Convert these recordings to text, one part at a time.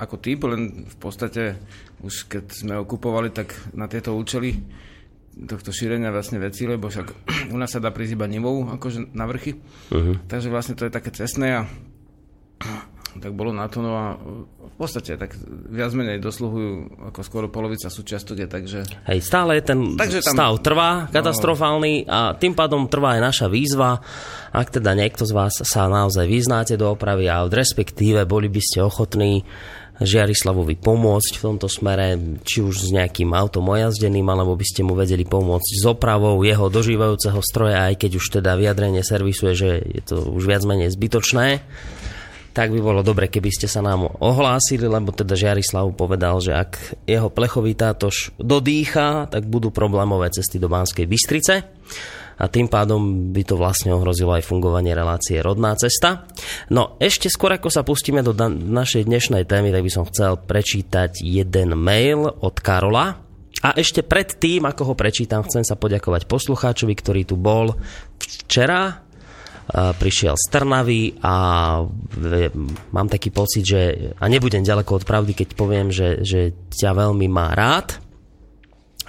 ako typ, len v podstate už keď sme okupovali, tak na tieto účely tohto šírenia vlastne veci, lebo však u nás sa dá prísť iba nivou, akože na vrchy. Uh-huh. Takže vlastne to je také cestné a tak bolo na to, no a v podstate tak viac menej dosluhujú ako skoro polovica súčiastok je, takže... Hej, stále je ten takže tam, stav trvá katastrofálny a tým pádom trvá aj naša výzva. Ak teda niekto z vás sa naozaj vyznáte do opravy a respektíve boli by ste ochotní Žiarislavovi pomôcť v tomto smere, či už s nejakým autom ojazdeným, alebo by ste mu vedeli pomôcť s opravou jeho dožívajúceho stroja, aj keď už teda vyjadrenie servisuje, že je to už viac menej zbytočné tak by bolo dobre, keby ste sa nám ohlásili, lebo teda Žiarislav povedal, že ak jeho plechový tátož dodýcha, tak budú problémové cesty do Banskej Bystrice. A tým pádom by to vlastne ohrozilo aj fungovanie relácie Rodná cesta. No ešte skôr ako sa pustíme do našej dnešnej témy, tak by som chcel prečítať jeden mail od Karola, a ešte pred tým, ako ho prečítam, chcem sa poďakovať poslucháčovi, ktorý tu bol včera prišiel z Trnavy a mám taký pocit, že a nebudem ďaleko od pravdy, keď poviem, že, že ťa veľmi má rád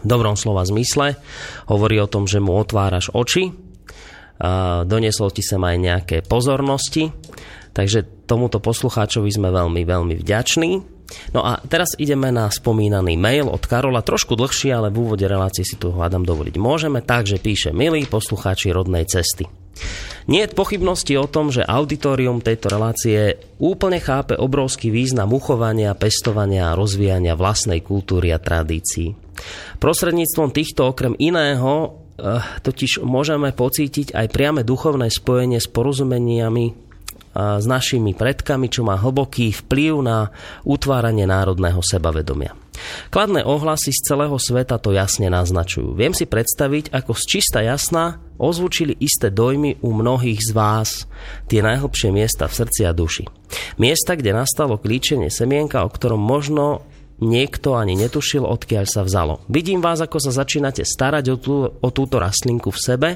v dobrom slova zmysle. Hovorí o tom, že mu otváraš oči, doniesol ti sem aj nejaké pozornosti, takže tomuto poslucháčovi sme veľmi, veľmi vďační. No a teraz ideme na spomínaný mail od Karola, trošku dlhší, ale v úvode relácie si tu hľadám dovoliť môžeme, takže píše, milí poslucháči rodnej cesty. Nie je pochybnosti o tom, že auditorium tejto relácie úplne chápe obrovský význam uchovania, pestovania a rozvíjania vlastnej kultúry a tradícií. Prostredníctvom týchto okrem iného eh, totiž môžeme pocítiť aj priame duchovné spojenie s porozumeniami s našimi predkami, čo má hlboký vplyv na utváranie národného sebavedomia. Kladné ohlasy z celého sveta to jasne naznačujú. Viem si predstaviť, ako z čista jasná ozvučili isté dojmy u mnohých z vás, tie najhlbšie miesta v srdci a duši. Miesta, kde nastalo klíčenie semienka, o ktorom možno niekto ani netušil, odkiaľ sa vzalo. Vidím vás, ako sa začínate starať o, tú, o túto rastlinku v sebe,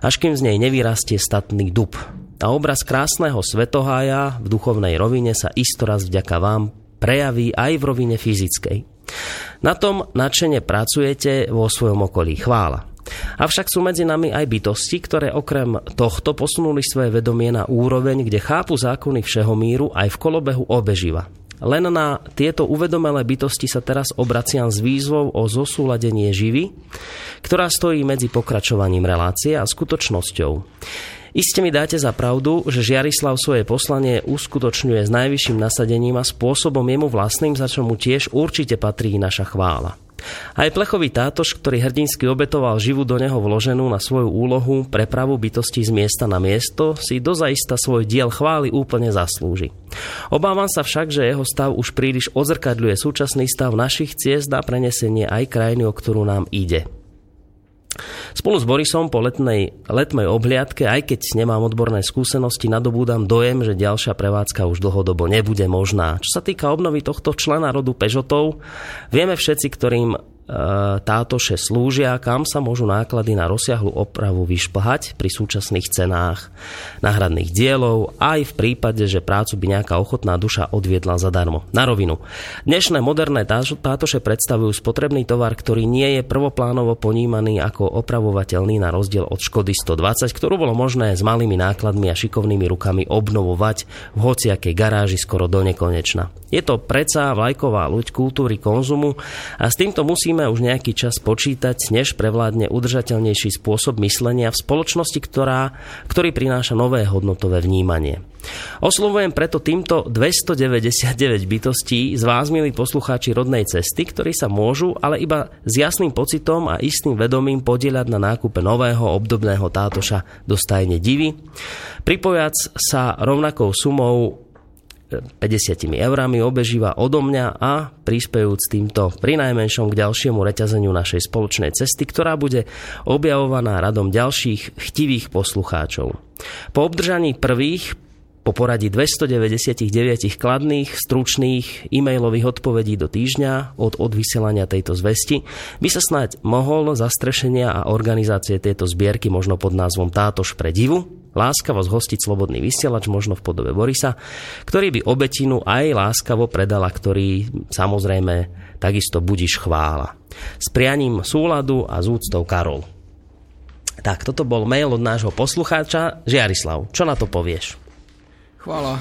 až kým z nej nevyrastie statný dub. A obraz krásneho svetohája v duchovnej rovine sa istoraz vďaka vám prejaví aj v rovine fyzickej. Na tom nadšene pracujete vo svojom okolí. Chvála. Avšak sú medzi nami aj bytosti, ktoré okrem tohto posunuli svoje vedomie na úroveň, kde chápu zákony všeho míru aj v kolobehu obeživa. Len na tieto uvedomelé bytosti sa teraz obraciam s výzvou o zosúladenie živy, ktorá stojí medzi pokračovaním relácie a skutočnosťou. Iste mi dáte za pravdu, že Žiarislav svoje poslanie uskutočňuje s najvyšším nasadením a spôsobom jemu vlastným, za čo mu tiež určite patrí naša chvála. Aj plechový tátoš, ktorý hrdinsky obetoval živú do neho vloženú na svoju úlohu prepravu bytosti z miesta na miesto, si dozaista svoj diel chvály úplne zaslúži. Obávam sa však, že jeho stav už príliš odzrkadľuje súčasný stav našich ciest na prenesenie aj krajiny, o ktorú nám ide. Spolu s Borisom po letnej, letmej obhliadke, aj keď nemám odborné skúsenosti, nadobúdam dojem, že ďalšia prevádzka už dlhodobo nebude možná. Čo sa týka obnovy tohto člena rodu Pežotov, vieme všetci, ktorým tátoše slúžia, kam sa môžu náklady na rozsiahlu opravu vyšplhať pri súčasných cenách náhradných dielov, aj v prípade, že prácu by nejaká ochotná duša odviedla zadarmo. Na rovinu. Dnešné moderné tátoše predstavujú spotrebný tovar, ktorý nie je prvoplánovo ponímaný ako opravovateľný na rozdiel od Škody 120, ktorú bolo možné s malými nákladmi a šikovnými rukami obnovovať v hociakej garáži skoro do nekonečna. Je to predsa vlajková ľuď kultúry konzumu a s týmto musíme musíme už nejaký čas počítať, než prevládne udržateľnejší spôsob myslenia v spoločnosti, ktorá, ktorý prináša nové hodnotové vnímanie. Oslovujem preto týmto 299 bytostí z vás, milí poslucháči rodnej cesty, ktorí sa môžu, ale iba s jasným pocitom a istým vedomím podieľať na nákupe nového obdobného tátoša do stajne divy, pripojac sa rovnakou sumou 50 eurami obežíva odo mňa a prispejúc týmto pri najmenšom k ďalšiemu reťazeniu našej spoločnej cesty, ktorá bude objavovaná radom ďalších chtivých poslucháčov. Po obdržaní prvých po poradí 299 kladných, stručných e-mailových odpovedí do týždňa od odvysielania tejto zvesti by sa snáď mohol zastrešenia a organizácie tejto zbierky možno pod názvom Tátož pre divu láskavo zhostiť slobodný vysielač, možno v podobe Borisa, ktorý by obetinu aj láskavo predala, ktorý samozrejme takisto budíš chvála. S prianím súladu a z úctou Karol. Tak, toto bol mail od nášho poslucháča. Žiarislav, čo na to povieš? Chvála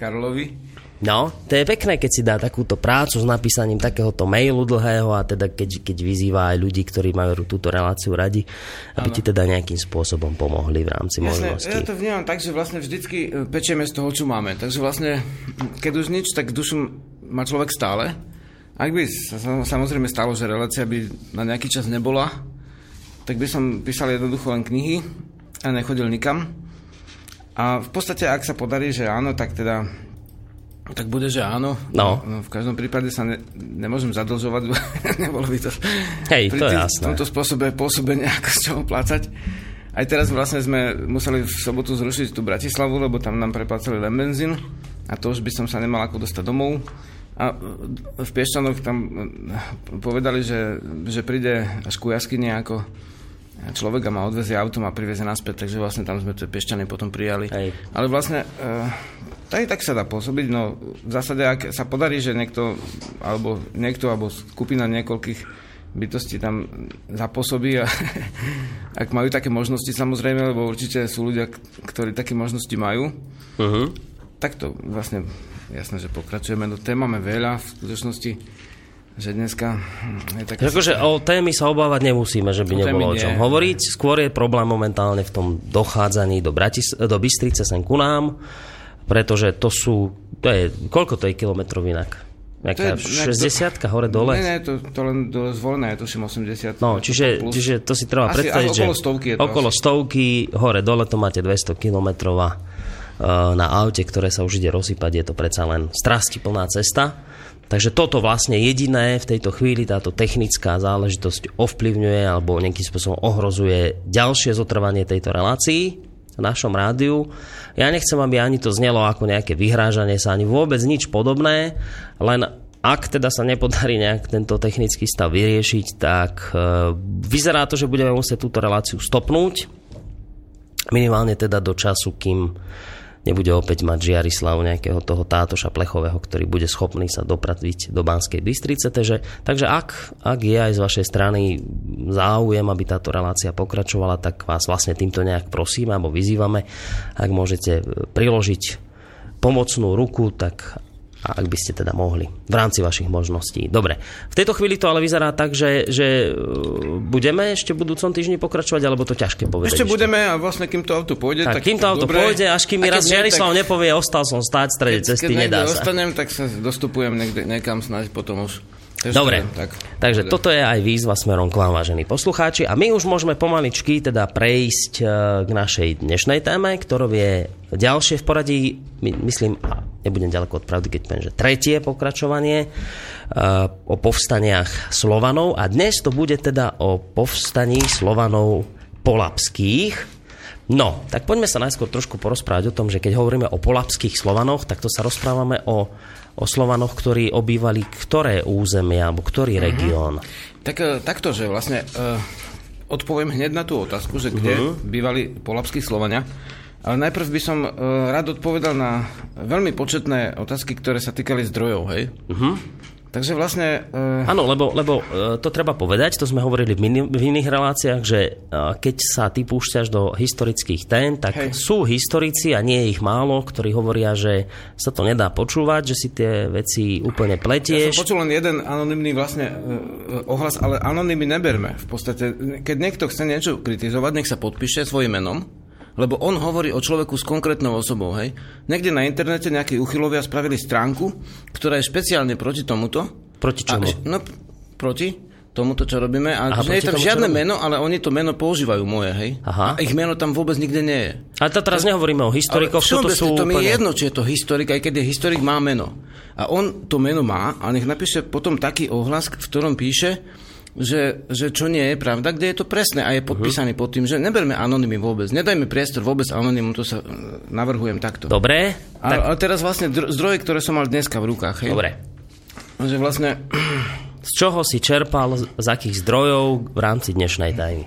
Karolovi. No, to je pekné, keď si dá takúto prácu s napísaním takéhoto mailu dlhého a teda keď, keď vyzýva aj ľudí, ktorí majú túto reláciu radi, aby ano. ti teda nejakým spôsobom pomohli v rámci Jasne, možností. Ja to vnímam tak, že vlastne vždycky e, pečieme z toho, čo máme. Takže vlastne, keď už nič, tak dušu má človek stále. Ak by sa samozrejme stalo, že relácia by na nejaký čas nebola, tak by som písal jednoducho len knihy a nechodil nikam. A v podstate, ak sa podarí, že áno, tak teda tak bude, že áno. No. no v každom prípade sa ne, nemôžem zadlžovať, nebolo by to... Hej, to je jasné. V tomto spôsobe pôsobenia, ako z čoho plácať. Aj teraz vlastne sme museli v sobotu zrušiť tú Bratislavu, lebo tam nám preplácali len benzín a to už by som sa nemal ako dostať domov. A v Piešťanoch tam eh, povedali, že, že príde až ku jaskyni ako človek a ma odvezie autom a privezie naspäť, takže vlastne tam sme tie Piešťany potom prijali. Hej. Ale vlastne uh, aj tak sa dá pôsobiť, no v zásade, ak sa podarí, že niekto, alebo niekto, alebo skupina niekoľkých bytostí tam zapôsobí a ak majú také možnosti samozrejme, lebo určite sú ľudia, ktorí také možnosti majú, uh-huh. tak to vlastne jasné, že pokračujeme. No tém máme veľa v skutočnosti že dneska je také... Akože o témy sa obávať nemusíme, že by o nebolo o čom nie. hovoriť. Skôr je problém momentálne v tom dochádzaní do, Bratis- do Bystrice sem ku nám pretože to sú, to je, koľko to je kilometrov inak? Nejaká 60 hore dole? Nie, nie, to, to len do zvolené, je tuším 80. No, čiže, to čiže to si treba asi, predstaviť, že okolo stovky je to okolo asi. stovky, hore dole to máte 200 kilometrov a uh, na aute, ktoré sa už ide rozsypať, je to predsa len strasti plná cesta. Takže toto vlastne jediné v tejto chvíli, táto technická záležitosť ovplyvňuje alebo nejakým spôsobom ohrozuje ďalšie zotrvanie tejto relácii v našom rádiu. Ja nechcem, aby ani to znelo ako nejaké vyhrážanie sa, ani vôbec nič podobné, len ak teda sa nepodarí nejak tento technický stav vyriešiť, tak e, vyzerá to, že budeme musieť túto reláciu stopnúť. Minimálne teda do času, kým nebude opäť mať Žiarislav nejakého toho tátoša plechového, ktorý bude schopný sa dopraviť do Banskej Bystrice. Takže, takže ak, ak je aj z vašej strany záujem, aby táto relácia pokračovala, tak vás vlastne týmto nejak prosíme alebo vyzývame, ak môžete priložiť pomocnú ruku, tak a ak by ste teda mohli v rámci vašich možností. Dobre, v tejto chvíli to ale vyzerá tak, že, že e, budeme ešte v budúcom týždni pokračovať, alebo to ťažké povedať. Ešte, ešte budeme a vlastne kým to auto pôjde, tak, tak kým to auto dobre. pôjde, až kým mi raz Žiarislav tak... nepovie, ostal som stáť v strede cesty, keď nedá sa. ostanem, tak sa dostupujem niekde, niekam snáď potom už. Ešte Dobre, tak, takže bude. toto je aj výzva smerom k vám, vážení poslucháči. A my už môžeme pomaličky teda prejsť e, k našej dnešnej téme, ktorou je ďalšie v poradí, myslím, nebudem ďaleko od pravdy, keď poviem, že tretie pokračovanie uh, o povstaniach Slovanov a dnes to bude teda o povstaní Slovanov polapských. No, tak poďme sa najskôr trošku porozprávať o tom, že keď hovoríme o polapských Slovanoch, tak to sa rozprávame o, o Slovanoch, ktorí obývali ktoré územie alebo ktorý uh-huh. región. Tak e, takto, že vlastne uh, odpoviem hneď na tú otázku, že kde uh-huh. bývali polapskí Slovania. Ale najprv by som uh, rád odpovedal na veľmi početné otázky, ktoré sa týkali zdrojov, hej? Uh-huh. Takže vlastne... Uh... Áno, lebo, lebo uh, to treba povedať, to sme hovorili v, mini, v iných reláciách, že uh, keď sa ty púšťaš do historických tém, tak Hej. sú historici, a nie je ich málo, ktorí hovoria, že sa to nedá počúvať, že si tie veci úplne pletieš. Ja som počul len jeden anonymný vlastne ohlas, ale anonymný neberme. V podstate, keď niekto chce niečo kritizovať, nech sa podpíše svojim menom, lebo on hovorí o človeku s konkrétnou osobou, hej. Niekde na internete nejakí uchylovia spravili stránku, ktorá je špeciálne proti tomuto. Proti čomu? A, no, proti tomuto, čo robíme. A Aha, nie je tam tomu, žiadne meno, ale oni to meno používajú moje, hej. Aha. A ich meno tam vôbec nikde nie je. Ale to teraz to, nehovoríme o historikoch, to sú To mi je jedno, či je to historik, aj keď je historik, má meno. A on to meno má a nech napíše potom taký ohlas, v ktorom píše, že, že čo nie je pravda, kde je to presné a je mhm. podpísaný uh-huh. pod tým, že neberme anonymy vôbec, nedajme priestor vôbec anonymum, to sa e, navrhujem takto. Dobre. A, tak... Ale teraz vlastne zdroje, ktoré som mal dneska v rukách. Hej? Dobre. Že vlastne... Z čoho si čerpal, z akých zdrojov v rámci dnešnej tajmy?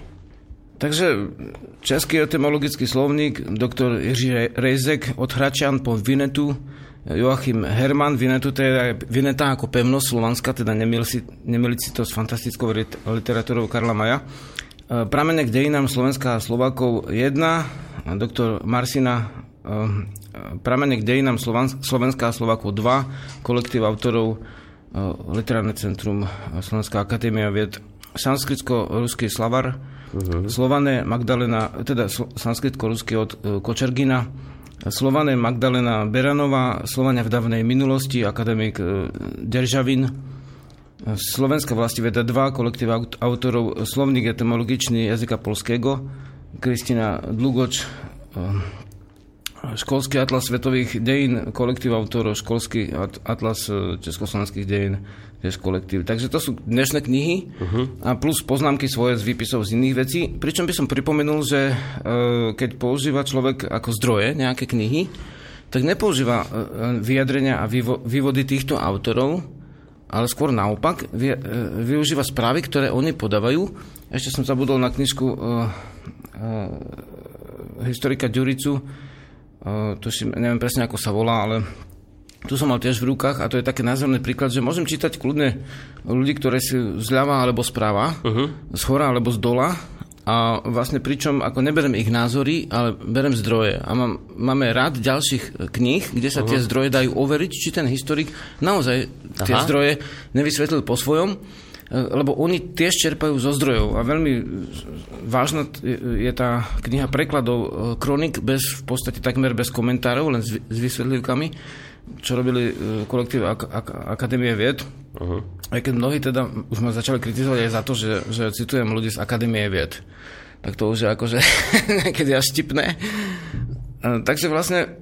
Takže Český etymologický slovník, doktor Jiří Rejzek od Hračan po Vinetu, Joachim Herman, Vinetu, je Vineta ako pevnosť Slovanska, teda nemili si, to s fantastickou literatúrou Karla Maja. E, Pramene k dejinám Slovenska a Slovákov 1, doktor Marsina e, Pramene k dejinám Slovenska a Slovákov 2, kolektív autorov e, Literárne centrum Slovenská akadémia vied, sanskritsko-ruský slavar, Uh-huh. Slované Magdalena, teda sanskritko-rusky od Kočergina, Slované Magdalena Beranová, Slovania v dávnej minulosti, akademik uh, Deržavin, Slovenská veda 2, kolektív autorov Slovník etymologičný jazyka polského, Kristina Dlugoč, uh, Školský atlas svetových dejín, kolektív autorov, Školský atlas československých dejín, tiež kolektív. Takže to sú dnešné knihy uh-huh. a plus poznámky svoje z výpisov z iných vecí. Pričom by som pripomenul, že e, keď používa človek ako zdroje nejaké knihy, tak nepoužíva e, vyjadrenia a vývody týchto autorov, ale skôr naopak vy, e, využíva správy, ktoré oni podávajú. Ešte som zabudol na knižku historika Ďuricu, si neviem presne ako sa volá, ale tu som mal tiež v rukách a to je také názorný príklad, že môžem čítať kľudne ľudí, ktoré sú zľava alebo správa, uh-huh. z hora alebo z dola a vlastne pričom ako neberem ich názory, ale berem zdroje. A mám, máme rád ďalších kníh, kde sa uh-huh. tie zdroje dajú overiť, či ten historik naozaj tie Aha. zdroje nevysvetlil po svojom lebo oni tiež čerpajú zo zdrojov a veľmi vážna je tá kniha prekladov e, kronik bez, v podstate takmer bez komentárov, len s, s vysvetlivkami, čo robili e, kolektív Ak- Ak- Akadémie vied. Uh-huh. Aj keď mnohí teda už ma začali kritizovať aj za to, že, že citujem ľudí z Akadémie vied. Tak to už je akože niekedy až štipné. E, takže vlastne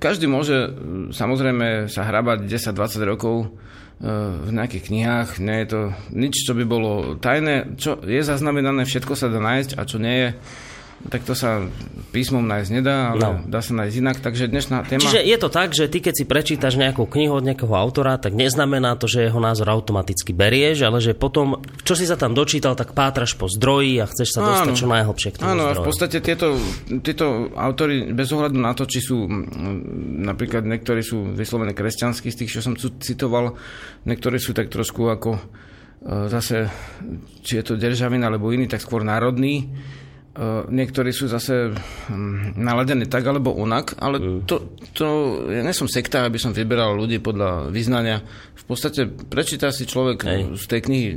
každý môže samozrejme sa hrabať 10-20 rokov v nejakých knihách, nie je to nič, čo by bolo tajné, čo je zaznamenané, všetko sa dá nájsť a čo nie je, tak to sa písmom nájsť nedá, ale no. dá sa nájsť inak. Takže dnešná téma... Čiže je to tak, že ty keď si prečítaš nejakú knihu od nejakého autora, tak neznamená to, že jeho názor automaticky berieš, ale že potom, čo si sa tam dočítal, tak pátraš po zdroji a chceš sa áno, dostať čo najhlbšie k tomu Áno, zdroju. a v podstate tieto, tieto autory, bez ohľadu na to, či sú napríklad niektorí sú vyslovené kresťanskí z tých, čo som citoval, niektorí sú tak trošku ako e, zase, či je to Deržavin alebo iný, tak skôr národný niektorí sú zase um, naladení tak alebo onak, ale mm. to, to, ja nie som sekta, aby som vyberal ľudí podľa vyznania. V podstate prečíta si človek Hej. z tej knihy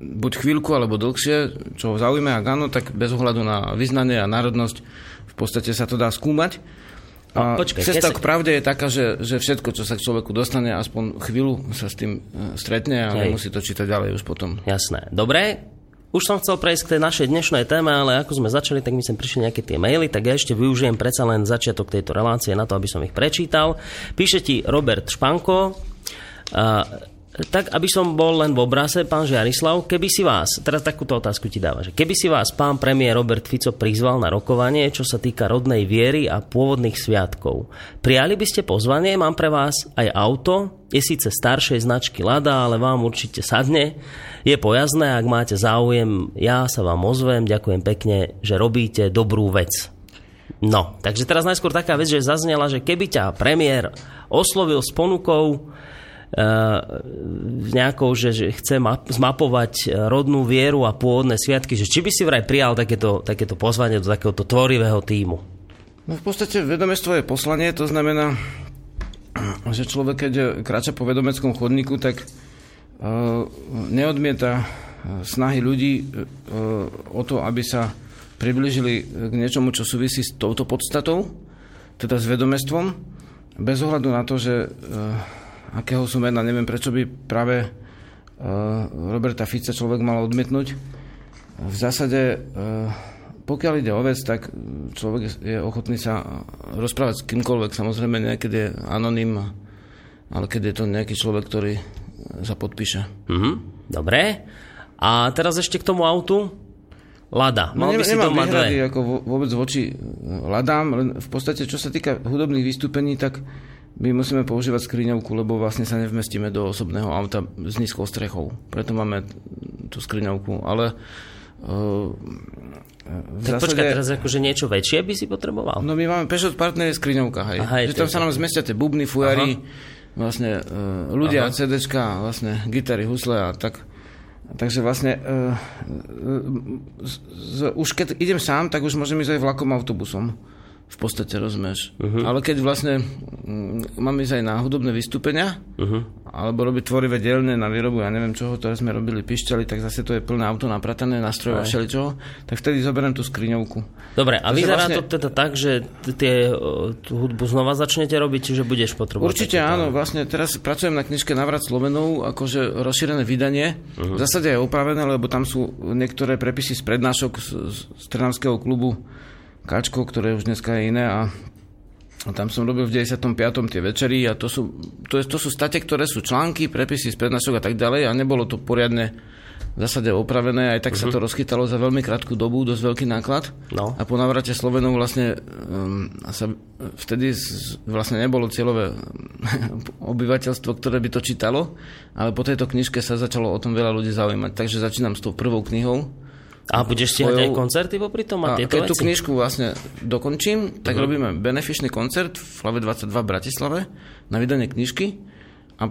buď chvíľku alebo dlhšie, čo ho zaujíma, ak áno, tak bez ohľadu na vyznanie a národnosť v podstate sa to dá skúmať. A Počkej, cesta k pravde je taká, že, že všetko, čo sa k človeku dostane, aspoň chvíľu sa s tým e, stretne a nemusí to čítať ďalej už potom. Jasné. Dobre, už som chcel prejsť k tej našej dnešnej téme, ale ako sme začali, tak mi sem prišli nejaké tie maily, tak ja ešte využijem predsa len začiatok tejto relácie na to, aby som ich prečítal. Píše ti Robert Španko, tak, aby som bol len v obrase, pán Žiarislav, keby si vás, teraz takúto otázku ti dáva, že keby si vás pán premiér Robert Fico prizval na rokovanie, čo sa týka rodnej viery a pôvodných sviatkov, prijali by ste pozvanie, mám pre vás aj auto, je síce staršej značky Lada, ale vám určite sadne, je pojazné, ak máte záujem, ja sa vám ozvem, ďakujem pekne, že robíte dobrú vec. No, takže teraz najskôr taká vec, že zaznela, že keby ťa premiér oslovil s ponukou, nejakou, že, že chce zmapovať rodnú vieru a pôvodné sviatky, že či by si vraj prijal takéto, takéto pozvanie do takéhoto tvorivého týmu? No v podstate vedomestvo je poslanie, to znamená, že človek, keď kráča po vedomeckom chodníku, tak uh, neodmieta snahy ľudí o to, aby sa približili k niečomu, čo súvisí s touto podstatou, teda s vedomestvom, bez ohľadu na to, že akého sú mena. Neviem, prečo by práve uh, Roberta Fica človek mal odmietnúť. V zásade, uh, pokiaľ ide o vec, tak človek je ochotný sa rozprávať s kýmkoľvek. Samozrejme, niekedy je anonym, ale keď je to nejaký človek, ktorý sa podpíše. Mm-hmm. Dobre. A teraz ešte k tomu autu. Lada. Mal no, by si doma dve. ako vôbec voči Ladám, len v podstate, čo sa týka hudobných vystúpení, tak my musíme používať skriňovku, lebo vlastne sa nevmestíme do osobného auta s nízkou strechou. Preto máme tú skriňovku. Ale tak zásade... počkaj, teraz akože niečo väčšie by si potreboval? No my máme Peugeot Partner skriňovka, hej. Aha, že tam sa nám zmestia tie bubny, fujary, Aha. vlastne uh, ľudia, Aha. CDčka, vlastne gitary, husle a tak. Takže vlastne uh, z, z, už keď idem sám, tak už môžem ísť aj vlakom autobusom v podstate, rozumieš. Uh-huh. Ale keď vlastne mm, mám ísť aj na hudobné vystúpenia, uh-huh. alebo robiť tvorivé dielne na výrobu, ja neviem čoho, ktoré sme robili pišťali, tak zase to je plné auto napratané, nástroje a všeličoho, tak vtedy zoberiem tú skriňovku. Dobre, a vyzerá vlastne... to teda tak, že tie, tú hudbu znova začnete robiť, čiže budeš potrebovať? Určite áno, vlastne teraz pracujem na knižke Navrat Slovenov, akože rozšírené vydanie. Uh-huh. V zásade je opravené, lebo tam sú niektoré prepisy z prednášok z, z Trnavského klubu Kačko, ktoré už dneska je iné a tam som robil v 95. tie večery a to sú, to, je, to sú state, ktoré sú články, prepisy z prednášok a tak ďalej a nebolo to poriadne v zásade opravené, aj tak uh-huh. sa to mhm. rozchytalo za veľmi krátku dobu, dosť veľký náklad. No. A po navrate Slovenov vlastne um, sa vtedy z, vlastne nebolo cieľové obyvateľstvo, ktoré by to čítalo, ale po tejto knižke sa začalo o tom veľa ľudí zaujímať. Takže začínam s tou prvou knihou, a budeš stiahať svojou... aj koncerty popri tom a, a keď veci? tú knižku vlastne dokončím, tak uh-huh. robíme benefičný koncert v Flave 22 v Bratislave na vydanie knižky a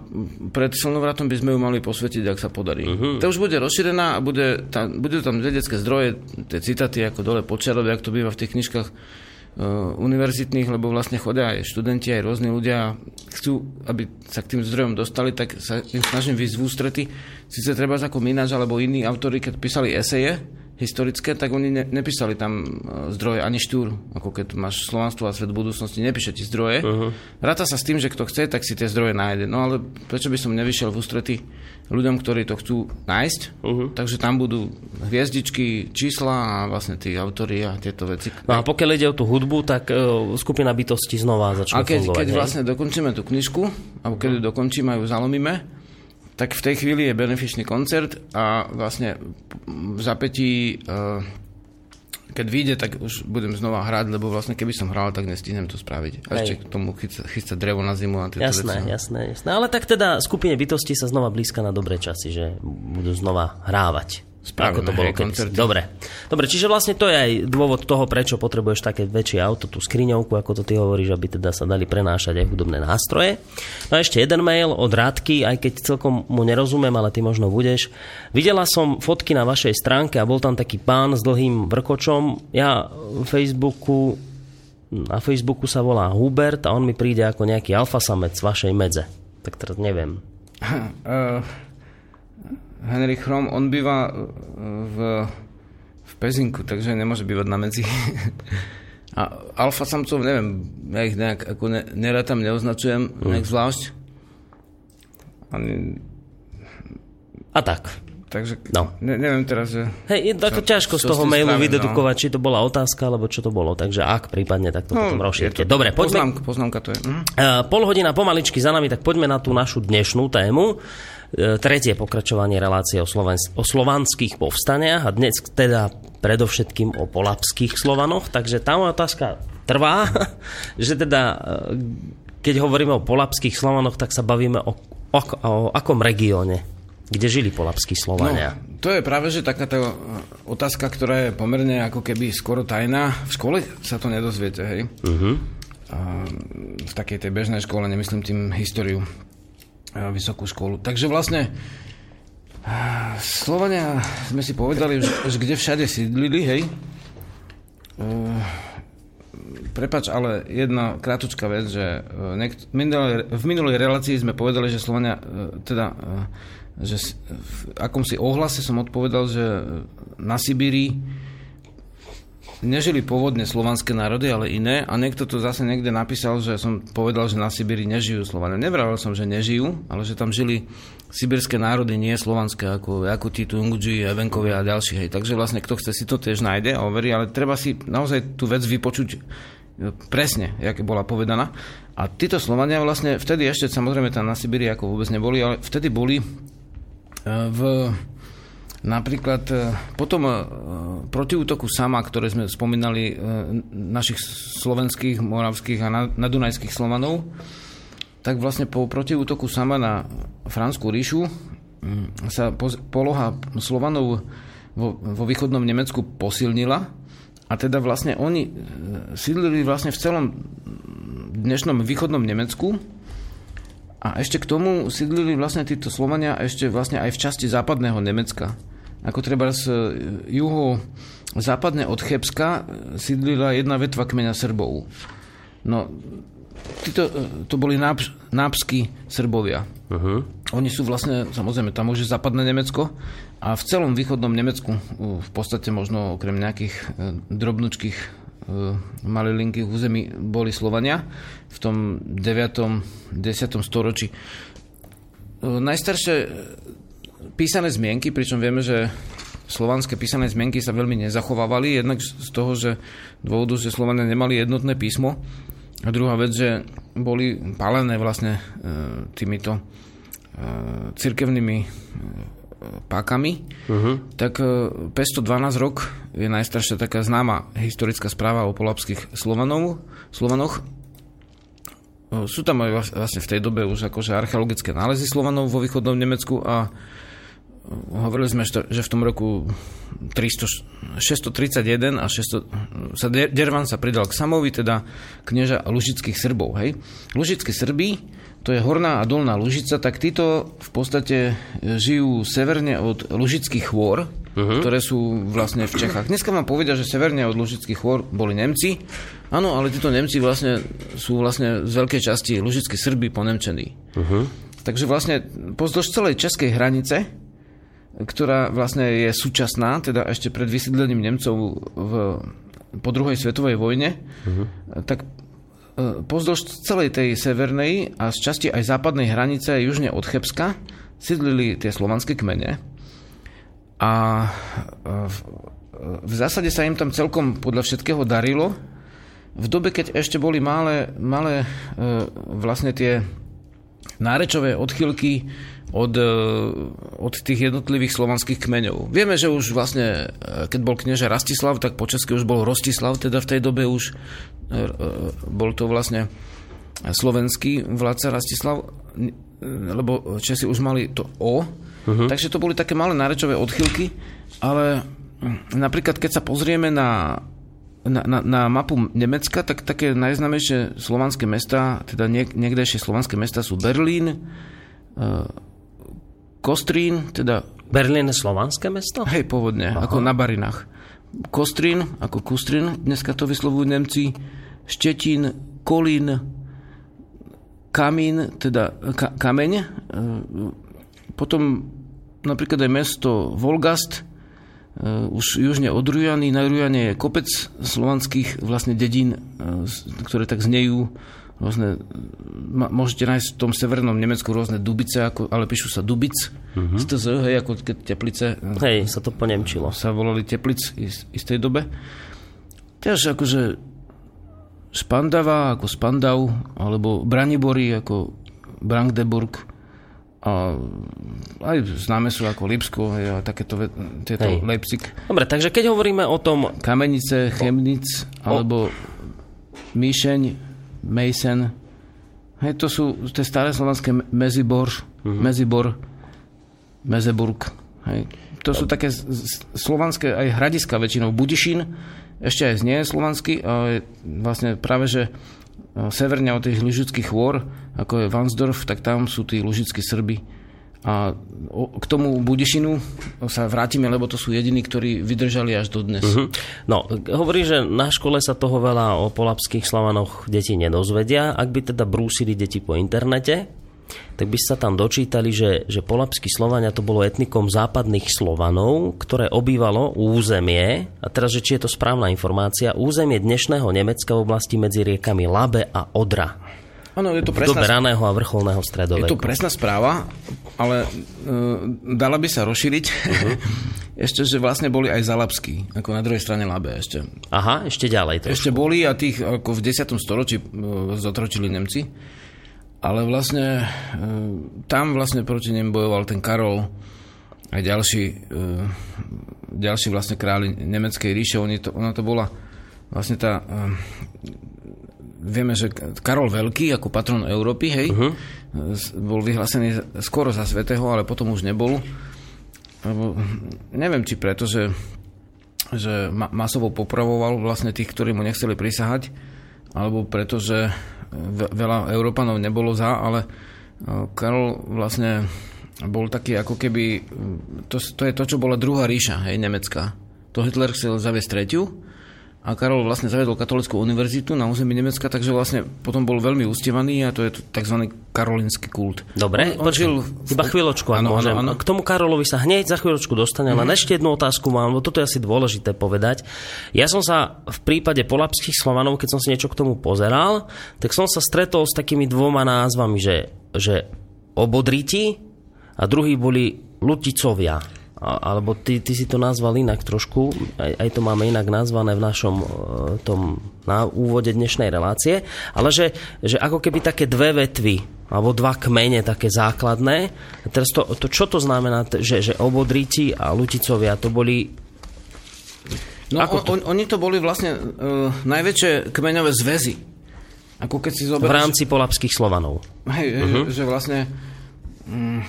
pred slnovratom by sme ju mali posvetiť, ak sa podarí. Uh-huh. To už bude rozšírená a bude tam, budú tam vedecké zdroje, tie citáty ako dole počiarové, ako to býva v tých knižkách uh, univerzitných, lebo vlastne chodia aj študenti, aj rôzni ľudia chcú, aby sa k tým zdrojom dostali, tak sa im snažím výsť v ústrety. Sice treba ako Mináč alebo iní autory, keď písali eseje, historické, tak oni ne, nepísali tam e, zdroje ani štúr, ako keď máš slovanstvo a svet budúcnosti, nepíše ti zdroje. Uh-huh. Ráta sa s tým, že kto chce, tak si tie zdroje nájde. No ale prečo by som nevyšiel v ústrety ľuďom, ktorí to chcú nájsť, uh-huh. takže tam budú hviezdičky, čísla a vlastne tí autory a tieto veci. No a pokiaľ ide o tú hudbu, tak uh, skupina bytosti znova začne A keď, fungovať, keď vlastne dokončíme tú knižku, alebo keď ju dokončíme a ju zalomíme, tak v tej chvíli je benefičný koncert a vlastne v zapätí uh, keď vyjde, tak už budem znova hrať, lebo vlastne keby som hral, tak nestihnem to spraviť. A ešte k tomu chystať chysta drevo na zimu a tieto jasné, veci. No. Jasné, jasné. Ale tak teda skupine bytosti sa znova blízka na dobré časy, že budú znova hrávať. Správne, ako to bolo hej, Dobre. Dobre, čiže vlastne to je aj dôvod toho, prečo potrebuješ také väčšie auto, tú skriňovku, ako to ty hovoríš, aby teda sa dali prenášať aj hudobné nástroje. No a ešte jeden mail od Rádky, aj keď celkom mu nerozumiem, ale ty možno budeš. Videla som fotky na vašej stránke a bol tam taký pán s dlhým vrkočom. Ja v Facebooku na Facebooku sa volá Hubert a on mi príde ako nejaký alfasamec z vašej medze. Tak teraz neviem. Uh, Henry Chrom, on býva e, v, v Pezinku, takže nemôže bývať na medzi. A alfa samcov, neviem, ja ich nejak ako ne, nerátam, neoznačujem mm. nejak zvlášť. Ani... A tak. Takže no. ne, neviem teraz, že... Hej, je tako ťažko z toho mailu vydedukovať, no. či to bola otázka, alebo čo to bolo. Takže ak prípadne, tak to no, potom rozšírte. Dobre, poďme... Poznámka, poznámka to je. Mhm. Uh, pol hodina pomaličky za nami, tak poďme na tú našu dnešnú tému. Uh, tretie pokračovanie relácie o, Slovensk- o slovanských povstaniach a dnes teda predovšetkým o polapských Slovanoch. Takže tá moja otázka trvá, že teda uh, keď hovoríme o polapských Slovanoch, tak sa bavíme o, o, o akom regióne kde žili polapskí Slovania? No, to je práve, že taká tá otázka, ktorá je pomerne ako keby skoro tajná. V škole sa to nedozviete, hej? Uh-huh. A v takej tej bežnej škole, nemyslím tým históriu, vysokú školu. Takže vlastne Slovania sme si povedali, že, že kde všade sídlili, hej? Uh, prepač, ale jedna krátučká vec, že v minulej relácii sme povedali, že Slovania, teda že v akomsi ohlase som odpovedal, že na Sibíri nežili pôvodne slovanské národy, ale iné a niekto to zase niekde napísal, že som povedal, že na Sibíri nežijú Slovania. Nevravil som, že nežijú, ale že tam žili sibírske národy, nie slovanské, ako Jakuti, Tungudži, Evenkovia a ďalší. Hej. Takže vlastne kto chce si to tiež nájde a overí, ale treba si naozaj tú vec vypočuť presne, jak bola povedaná. A títo Slovania vlastne vtedy ešte, samozrejme tam na Sibíri ako vôbec neboli, ale vtedy boli v Napríklad e, potom e, protiútoku Sama, ktoré sme spomínali e, našich slovenských, moravských a nadunajských Slovanov, tak vlastne po protiútoku Sama na Franskú ríšu sa poloha Slovanov vo, vo východnom Nemecku posilnila a teda vlastne oni sídlili vlastne v celom dnešnom východnom Nemecku a ešte k tomu sídlili vlastne títo Slovania ešte vlastne aj v časti západného Nemecka. Ako treba z juho západne od Chebska sídlila jedna vetva kmeňa Srbov. No, títo, to boli náb, nábskí Srbovia. Uh-huh. Oni sú vlastne, samozrejme, tam už je západné Nemecko a v celom východnom Nemecku v podstate možno okrem nejakých e, drobnučkých e, malilinkých území boli Slovania v tom 9. 10. storočí. E, najstaršie písané zmienky, pričom vieme, že slovanské písané zmienky sa veľmi nezachovávali, jednak z toho, že dôvodu, že Slovania nemali jednotné písmo, a druhá vec, že boli palené vlastne e, týmito e, cirkevnými e, pákami, uh-huh. tak 512 rok je najstaršia taká známa historická správa o polapských Slovanov, Slovanoch. Sú tam aj vlastne v tej dobe už akože archeologické nálezy Slovanov vo východnom Nemecku a hovorili sme, že v tom roku 300, 631 a 600, sa Dervan sa pridal k Samovi, teda knieža Lužických Srbov. Hej. Lužickí Srbí, to je horná a dolná Lužica, tak títo v podstate žijú severne od Lužických chôr, uh-huh. ktoré sú vlastne v Čechách. Dneska vám povedia, že severne od Lužických chôr boli Nemci. Áno, ale títo Nemci vlastne sú vlastne z veľkej časti Lužickí Srby ponemčení. Uh-huh. Takže vlastne pozdĺž celej českej hranice ktorá vlastne je súčasná, teda ešte pred vysídlením Nemcov v, po druhej svetovej vojne, uh-huh. tak e, pozdĺž celej tej severnej a z časti aj západnej hranice južne od Chebska sídlili tie slovanské kmene a e, v, v zásade sa im tam celkom podľa všetkého darilo. V dobe, keď ešte boli malé, malé e, vlastne tie nárečové odchylky od, e, od tých jednotlivých slovanských kmeňov. Vieme, že už vlastne, e, keď bol knieža Rastislav, tak po česky už bol Rostislav, teda v tej dobe už e, bol to vlastne slovenský vládca Rastislav, lebo Česi už mali to O, uh-huh. takže to boli také malé nárečové odchylky, ale napríklad keď sa pozrieme na na, na, na mapu Nemecka, tak také najznamejšie slovanské mesta, teda niek- niekdejšie slovanské mesta sú Berlín, Kostrín, teda... Berlín je slovanské mesto? Hej, pôvodne, Aha. ako na Barinách. Kostrín, ako Kustrin, dneska to vyslovujú Nemci. Štetín, Kolín, Kamín, teda ka, kameň. E, potom napríklad aj mesto Volgast, e, už južne od Rujany. Na Rujane je kopec slovanských vlastne dedín, e, ktoré tak znejú rôzne, môžete nájsť v tom severnom Nemecku rôzne dubice, ako, ale píšu sa dubic, uh-huh. z TZ, hej, ako keď teplice. Hej, sa to ponemčilo. Sa volali teplic v tej dobe. Tiež akože Spandava ako Spandau, alebo Branibory ako Brandebourg, a aj známe sú ako Lipsko a takéto tieto Hej. Leipzig. Dobre, takže keď hovoríme o tom... Kamenice, Chemnic, alebo o... Míšeň, Mason. Hej, to sú tie staré slovanské Mezibor, uh-huh. Mezibor, Mezeburg. Hej. To sú také slovanské aj hradiska väčšinou. Budišín ešte aj znie slovanský, ale vlastne práve, že severne od tých lužických chôr, ako je Vansdorf, tak tam sú tí lužickí Srby a k tomu Budišinu sa vrátime, lebo to sú jediní, ktorí vydržali až do dnes. Uh-huh. No, hovorí, že na škole sa toho veľa o polapských Slavanoch deti nedozvedia. Ak by teda brúsili deti po internete, tak by sa tam dočítali, že, že polapskí Slovania to bolo etnikom západných Slovanov, ktoré obývalo územie, a teraz, že či je to správna informácia, územie dnešného Nemecka v oblasti medzi riekami Labe a Odra. Áno, je to presná... Do raného a vrcholného stredoveku. Je to presná správa, ale uh, dala by sa rozšíriť uh-huh. ešte, že vlastne boli aj Zalapskí, ako na druhej strane Labe ešte. Aha, ešte ďalej. Trošku. Ešte boli a tých ako v 10. storočí uh, zotročili Nemci. Ale vlastne uh, tam vlastne proti nem bojoval ten Karol aj ďalší, uh, ďalší vlastne králi nemeckej ríše. Oni to, ona to bola vlastne tá vieme, že Karol Veľký ako patron Európy, hej, uh-huh. bol vyhlásený skoro za svetého, ale potom už nebol. lebo neviem, či preto, že, že masovo popravoval vlastne tých, ktorí mu nechceli prisahať, alebo preto, že veľa Európanov nebolo za, ale Karol vlastne bol taký ako keby, to, to je to, čo bola druhá ríša, hej, nemecká. To Hitler chcel zaviesť tretiu, a Karol vlastne zavedol katolickú univerzitu na území Nemecka, takže vlastne potom bol veľmi ustievaný a to je tzv. karolinský kult. Dobre, on, on žil... iba chvíľočku, ano, môžem. Ano. K tomu Karolovi sa hneď za chvíľočku dostane, mm. ešte jednu otázku mám, lebo toto je asi dôležité povedať. Ja som sa v prípade polapských Slovanov, keď som si niečo k tomu pozeral, tak som sa stretol s takými dvoma názvami, že, že obodriti a druhí boli luticovia alebo ty, ty si to nazval inak trošku, aj, aj to máme inak nazvané v našom e, tom na úvode dnešnej relácie, ale že, že ako keby také dve vetvy, alebo dva kmene také základné. A teraz to, to, čo to znamená, že, že obodríci a luticovia to boli... No ako to? On, oni to boli vlastne uh, najväčšie kmeňové zväzy. Ako keď si zoberieš... V rámci polapských Slovanov. Hej, uh-huh. že vlastne... Um,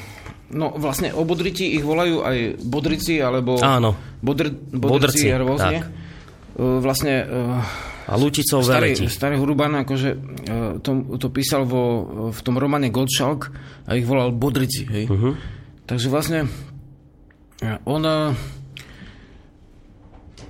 No vlastne o Bodriti ich volajú aj Bodrici, alebo Áno. Bodr, Bodrci, Bodrci rôzne. Tak. E, vlastne e, a Luticov starý, veleti. Starý Hruban akože e, to, to písal vo, v tom romane Gottschalk a ich volal Bodrici. Hej? Uh-huh. Takže vlastne on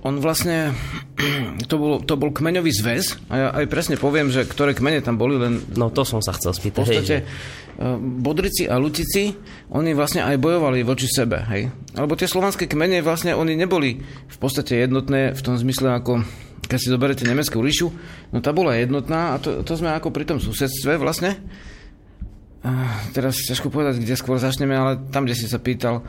on vlastne, to bol, to bol kmeňový zväz a ja aj presne poviem, že ktoré kmene tam boli, len... No to som sa chcel spýtať. V podstate hej, že... Bodrici a Lutici, oni vlastne aj bojovali voči sebe, hej. Alebo tie slovanské kmene vlastne, oni neboli v podstate jednotné v tom zmysle ako keď si zoberete nemeckú ríšu, no tá bola jednotná a to, to sme ako pri tom susedstve vlastne. teraz ťažko povedať, kde skôr začneme, ale tam, kde si sa pýtal,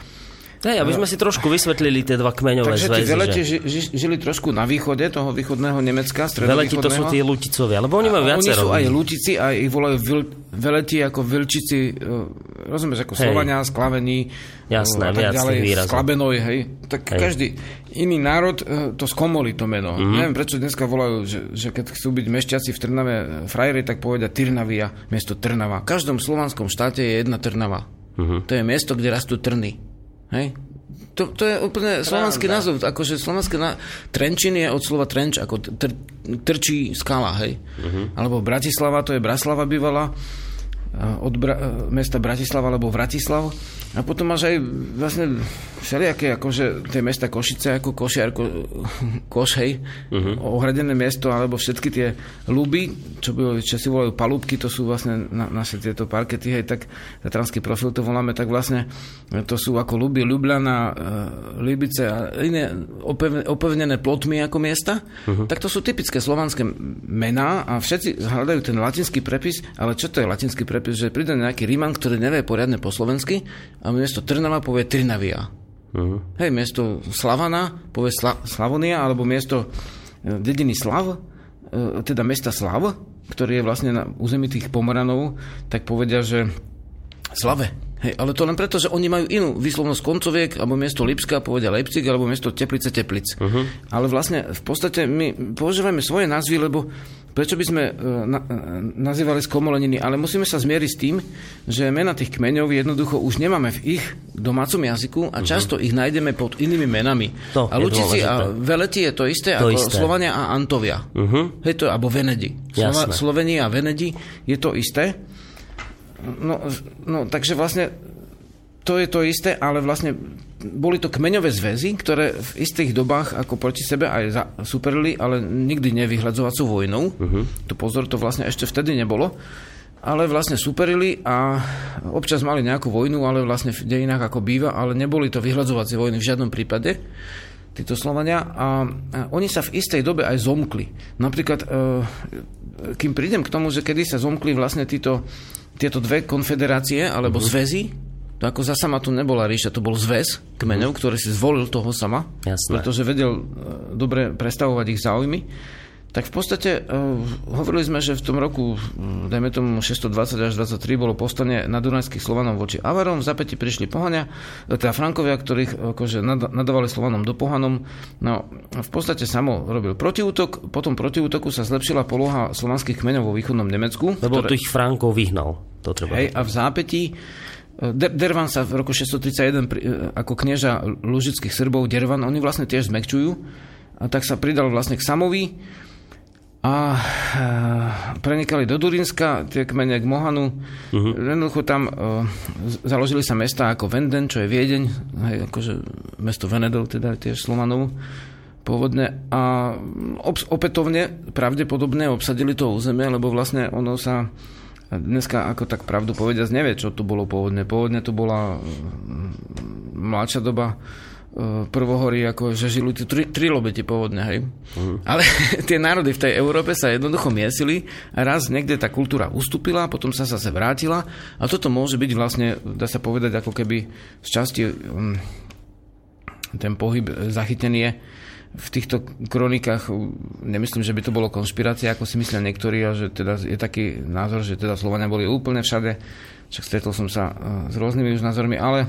Hej, aby sme si trošku vysvetlili tie dva kmeňové Takže zväzy. Takže že... ži, žili trošku na východe toho východného Nemecka, Veleti to sú tí Luticovia, lebo oni majú viacero. Oni sú aj Lutici a ich volajú vil, veleti ako Vilčici, uh, rozumieš, ako hej. Slovania, Sklavení, Jasné, uh, tak ďalej, Sklabenoj, hej. Tak hej. každý iný národ uh, to skomolí to meno. Mm-hmm. Neviem, prečo dneska volajú, že, že keď chcú byť mešťaci v Trnave frajeri, tak povedia Tyrnavia miesto Trnava. V každom slovanskom štáte je jedna Trnava. Mm-hmm. To je miesto, kde rastú trny. Hej? To, to je úplne slovanský názov. Akože slovanské na... Trenčín je od slova trenč, ako tr, trčí skala, hej. Uh-huh. Alebo Bratislava, to je Braslava bývala od Bra- mesta Bratislava alebo Vratislav. A potom máš aj vlastne všelijaké akože tie mesta Košice ako Košiar, ko, Koš, hej, uh-huh. ohradené miesto, alebo všetky tie luby, čo, by, si volajú palúbky, to sú vlastne na, naše tieto parkety, hej, tak tatranský profil to voláme, tak vlastne to sú ako luby, Ljubljana, e, Libice a iné opevne, opevnené plotmi ako miesta, uh-huh. tak to sú typické slovanské mená a všetci hľadajú ten latinský prepis, ale čo to je latinský prepis? Že príde nejaký Ríman, ktorý nevie poriadne po slovensky a miesto Trnava povie Trinavia. Uh-huh. Hej, miesto Slavana povie Sla- Slavonia, alebo miesto e, dediny Slav, e, teda mesta Slav, ktorý je vlastne na území tých Pomoranov, tak povedia, že Slave. Hej, ale to len preto, že oni majú inú výslovnosť koncoviek, alebo miesto Lipska, povedia Leipzig, alebo miesto Teplice, Teplic. Uh-huh. Ale vlastne v podstate my používame svoje názvy, lebo prečo by sme uh, na, uh, nazývali skomoleniny, ale musíme sa zmieriť s tým, že mena tých kmeňov jednoducho už nemáme v ich domácom jazyku a uh-huh. často ich nájdeme pod inými menami. To a Lučici a Veleti je to isté to ako isté. Slovania a Antovia. Uh-huh. Hej, to, alebo Venedi. Slova, Slovenia a Venedi je to isté. No, no, takže vlastne to je to isté, ale vlastne boli to kmeňové zväzy, ktoré v istých dobách ako proti sebe aj za, superili, ale nikdy nevyhľadzovacou vojnou. Uh-huh. To pozor, to vlastne ešte vtedy nebolo. Ale vlastne superili a občas mali nejakú vojnu, ale vlastne v dejinách ako býva, ale neboli to vyhľadzovacie vojny v žiadnom prípade títo Slovania a, a oni sa v istej dobe aj zomkli. Napríklad, e, kým prídem k tomu, že kedy sa zomkli vlastne títo tieto dve konfederácie alebo uh-huh. zväzy, to ako za sama tu nebola ríša, to bol zväz kmeňov, uh-huh. ktorý si zvolil toho sama, Jasné. pretože vedel uh, dobre prestavovať ich záujmy. Tak v podstate uh, hovorili sme, že v tom roku, uh, dajme tomu 620 až 23, bolo postane na Dunajských Slovanov voči Avarom, v zapäti prišli Pohania, teda Frankovia, ktorých akože nadávali Slovanom do Pohanom. No, v podstate samo robil protiútok, potom protiútoku sa zlepšila poloha slovanských kmeňov vo východnom Nemecku. Lebo ktoré... ich Frankov vyhnal. To treba Hej, a v zápätí Dervan sa v roku 631 ako knieža lužických Srbov, Dervan, oni vlastne tiež zmekčujú, a tak sa pridal vlastne k Samovi, a prenikali do Durinska, tie kmene k Mohanu. Uh-huh. Jednoducho tam uh, založili sa mesta ako Venden, čo je Viedeň, hej, akože mesto Venedov, teda tiež Slovanov pôvodne. A ob- opätovne pravdepodobne obsadili to územie, lebo vlastne ono sa dneska ako tak pravdu povediať nevie, čo tu bolo pôvodne. Pôvodne to bola mladšia doba E, prvohorí, ako že žili tu tri, tri lobete pôvodne, hej. Uh-huh. Ale tie národy v tej Európe sa jednoducho miesili a raz niekde tá kultúra ustúpila, potom sa zase vrátila a toto môže byť vlastne, dá sa povedať, ako keby z časti um, ten pohyb zachytený je v týchto kronikách, nemyslím, že by to bolo konšpirácia, ako si myslia niektorí, a že teda je taký názor, že teda Slovania boli úplne všade, však stretol som sa uh, s rôznymi už názormi, ale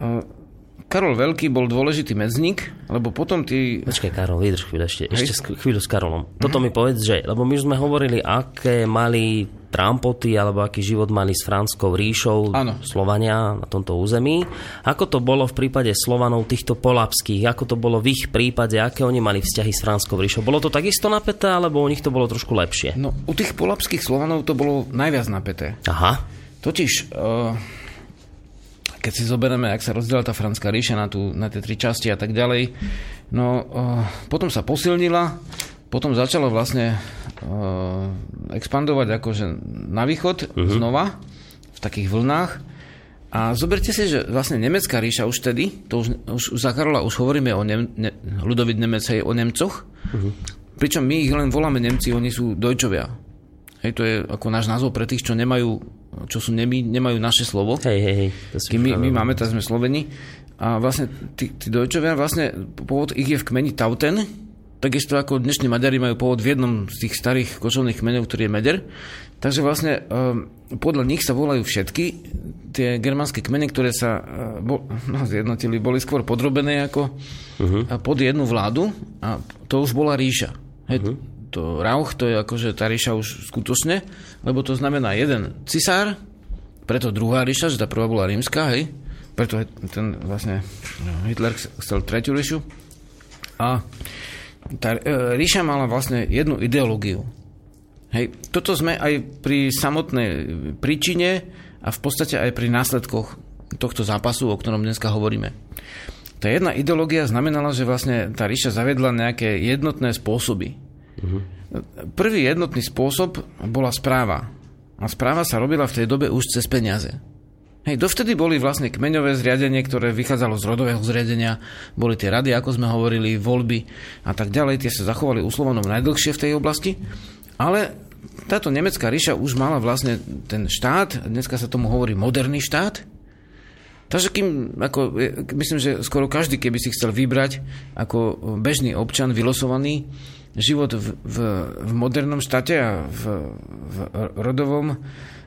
uh, Karol Veľký bol dôležitý medzník, lebo potom ty... Počkaj, Karol, vydrž chvíľu ešte, Hej. ešte chvíľu s Karolom. Toto mm. mi povedz, že, lebo my sme hovorili, aké mali trampoty, alebo aký život mali s Franskou ríšou ano. Slovania na tomto území. Ako to bolo v prípade Slovanov týchto polapských? Ako to bolo v ich prípade? Aké oni mali vzťahy s Franskou ríšou? Bolo to takisto napäté, alebo u nich to bolo trošku lepšie? No, u tých polapských Slovanov to bolo najviac napäté. Aha. Totiž... Uh keď si zoberieme, ak sa rozdiela tá franská ríša na, tú, na tie tri časti a tak ďalej, no uh, potom sa posilnila, potom začalo vlastne uh, expandovať akože na východ uh-huh. znova v takých vlnách a zoberte si, že vlastne nemecká ríša už tedy, to už, už, už za Karola už hovoríme o nem, ne, ľudovit Nemec, o Nemcoch, uh-huh. pričom my ich len voláme Nemci, oni sú Dojčovia. Hej, to je ako náš názov pre tých, čo nemajú, čo sú nemi, nemajú naše slovo. Hej, hej, hej. my, my máme, tak sme Sloveni. A vlastne tí, tí Dojčovia, vlastne pôvod ich je v kmeni Tauten, takisto ako dnešní Maďari majú pôvod v jednom z tých starých kočovných kmeňov, ktorý je Meder. Takže vlastne um, podľa nich sa volajú všetky tie germánske kmene, ktoré sa uh, bo, no, zjednotili, boli skôr podrobené ako uh-huh. pod jednu vládu a to už bola ríša. Hej, uh-huh to Rauch, to je akože tá ríša už skutočne, lebo to znamená jeden cisár, preto druhá ríša, že tá prvá bola rímska, hej, preto ten vlastne no, Hitler chcel tretiu ríšu. A tá e, ríša mala vlastne jednu ideológiu. Hej, toto sme aj pri samotnej príčine a v podstate aj pri následkoch tohto zápasu, o ktorom dneska hovoríme. Tá jedna ideológia znamenala, že vlastne tá ríša zavedla nejaké jednotné spôsoby. Prvý jednotný spôsob bola správa. A správa sa robila v tej dobe už cez peniaze. Hej, dovtedy boli vlastne kmeňové zriadenie, ktoré vychádzalo z rodového zriadenia, boli tie rady, ako sme hovorili, voľby a tak ďalej, tie sa zachovali uslovanom najdlhšie v tej oblasti, ale táto nemecká ríša už mala vlastne ten štát, dneska sa tomu hovorí moderný štát, Takže kým, ako, myslím, že skoro každý, keby si chcel vybrať ako bežný občan vylosovaný, život v, v, v modernom štáte a v, v rodovom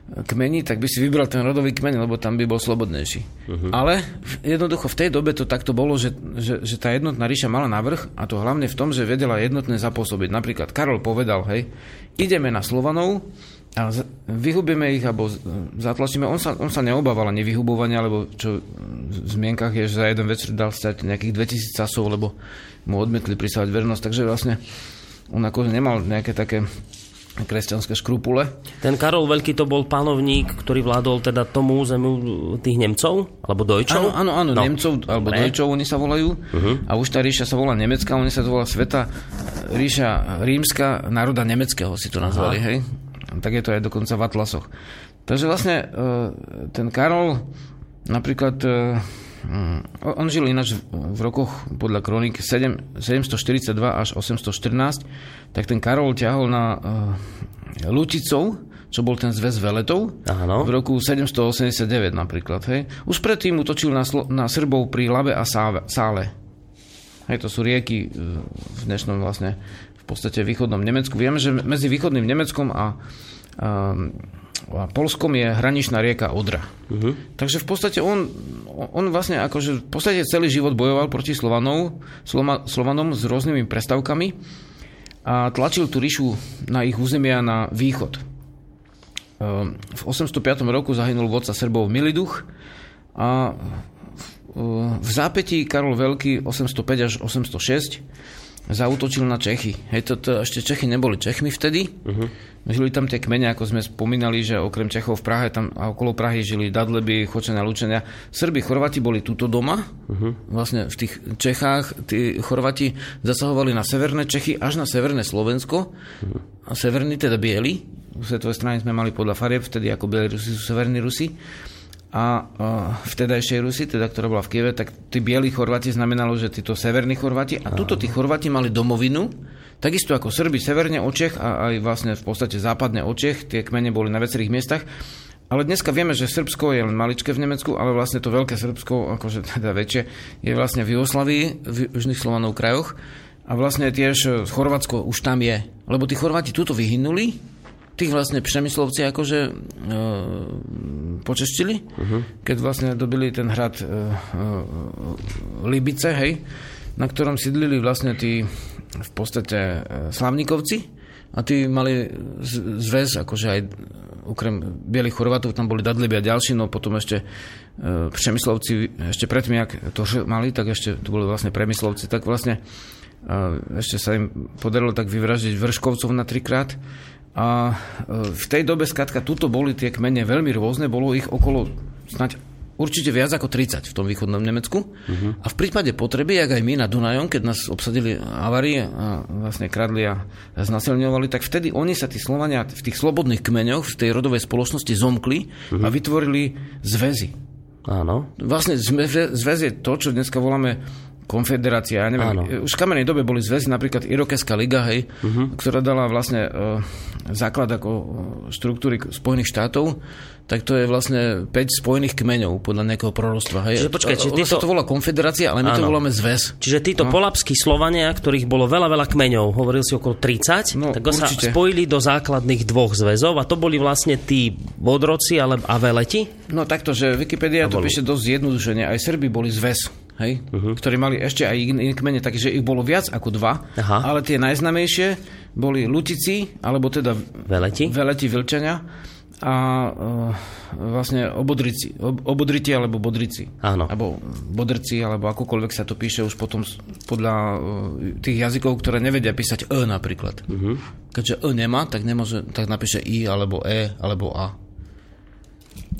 kmeni, tak by si vybral ten rodový kmeň, lebo tam by bol slobodnejší. Uh-huh. Ale jednoducho v tej dobe to takto bolo, že, že, že tá jednotná ríša mala navrh a to hlavne v tom, že vedela jednotné zapôsobiť. Napríklad Karol povedal, hej, ideme na Slovanov a vyhubíme ich alebo zatlačíme. On sa, on sa neobával ani vyhubovania, lebo čo v zmienkach je, že za jeden večer dal stať nejakých 2000 casov, lebo mu odmietli prisávať vernosť. Takže vlastne on ako nemal nejaké také kresťanské škrupule. Ten Karol Veľký to bol panovník, ktorý vládol teda tomu územiu tých Nemcov, alebo Dojčov? Áno, áno, áno no. Nemcov, alebo Dobre. Dojčov oni sa volajú. Uh-huh. A už tá ríša sa volá Nemecká, oni sa to volá Sveta ríša rímska národa nemeckého si to nazvali, Aha. hej? Tak je to aj dokonca v Atlasoch. Takže vlastne e, ten Karol napríklad e. On žil ináč v rokoch podľa kronik 7, 742 až 814, tak ten Karol ťahol na uh, Luticov, čo bol ten zväz veletov, Áno. v roku 789 napríklad. Hej. Už predtým utočil na, Slo- na Srbov pri Lave a Sáve, Sále. Hej, to sú rieky uh, v dnešnom vlastne v podstate východnom Nemecku. Vieme, že medzi východným Nemeckom a um, a Polskom je hraničná rieka Odra. Uh-huh. Takže v podstate on, on vlastne akože v podstate celý život bojoval proti Slovanov, Slova, Slovanom s rôznymi prestavkami a tlačil tú ríšu na ich územia na východ. v 805 roku zahynul vodca Srbov Miliduch a v zápätí Karol Veľký 805 až 806 zautočil na Čechy. Hej, to, to, ešte Čechy neboli Čechmi vtedy. Uh-huh. Žili tam tie kmene, ako sme spomínali, že okrem Čechov v Prahe tam a okolo Prahy žili Dadleby, Chočenia, Lučenia. Srbi, Chorvati boli tuto doma. Uh-huh. Vlastne v tých Čechách tí Chorvati zasahovali na severné Čechy až na severné Slovensko. Uh-huh. A severní teda bieli. V svetovej strane sme mali podľa farieb, vtedy ako bieli Rusi sú severní Rusi a vtedajšej Rusi, teda ktorá bola v Kieve, tak tí bieli Chorváti znamenalo, že títo severní Chorváti a tuto tí Chorváti mali domovinu, takisto ako Srbi severne od Čech a aj vlastne v podstate západne od Čech, tie kmene boli na viacerých miestach. Ale dneska vieme, že Srbsko je len maličké v Nemecku, ale vlastne to veľké Srbsko, akože teda väčšie, je vlastne v Jugoslavii, v južných Slovanov krajoch. A vlastne tiež Chorvátsko už tam je. Lebo tí Chorváti tuto vyhynuli, tých vlastne Přemyslovci akože e, počeštili, uh-huh. keď vlastne dobili ten hrad e, e, Libice, hej, na ktorom sídlili vlastne tí v podstate e, Slavníkovci a tí mali zväz, akože aj okrem bielých Chorvatov tam boli Dadliby a ďalší, no potom ešte e, Přemyslovci, ešte predtým, jak to mali, tak ešte tu boli vlastne Premyslovci, tak vlastne e, ešte sa im podarilo tak vyvražiť Vrškovcov na trikrát a e, v tej dobe, skratka, tuto boli tie kmene veľmi rôzne, bolo ich okolo snať určite viac ako 30 v tom východnom Nemecku. Uh-huh. A v prípade potreby, jak aj my na Dunajom, keď nás obsadili avarie a vlastne kradli a znasilňovali, tak vtedy oni sa, tí Slovania, v tých slobodných kmeňoch, v tej rodovej spoločnosti zomkli uh-huh. a vytvorili zväzy. Áno. Vlastne zväz je to, čo dneska voláme konfederácia, ja neviem, Áno. už v kamenej dobe boli zväzy, napríklad Irokeská liga, hej, uh-huh. ktorá dala vlastne uh, základ ako e, štruktúry Spojených štátov, tak to je vlastne 5 spojených kmeňov podľa nejakého prorostva. Hej. Čiže počkaj, či títo... sa to volá konfederácia, ale my Áno. to voláme zväz. Čiže títo no. polapskí Slovania, ktorých bolo veľa, veľa kmeňov, hovoril si okolo 30, no, tak sa spojili do základných dvoch zväzov a to boli vlastne tí bodroci ale, a veleti? No takto, že Wikipedia to píše dosť zjednodušene. Aj Srby boli zväz hej, uh-huh. ktorí mali ešte aj iné kmene, takže ich bolo viac ako dva, Aha. ale tie najznamejšie boli Lutici, alebo teda Veleti, Veleti Vlčania a uh, vlastne obodrici, ob, obodriti alebo bodrici. Áno. Alebo bodrci, alebo akokoľvek sa to píše už potom podľa uh, tých jazykov, ktoré nevedia písať E napríklad. Uh-huh. Keďže E nemá, tak nemôže, tak napíše I alebo E alebo A.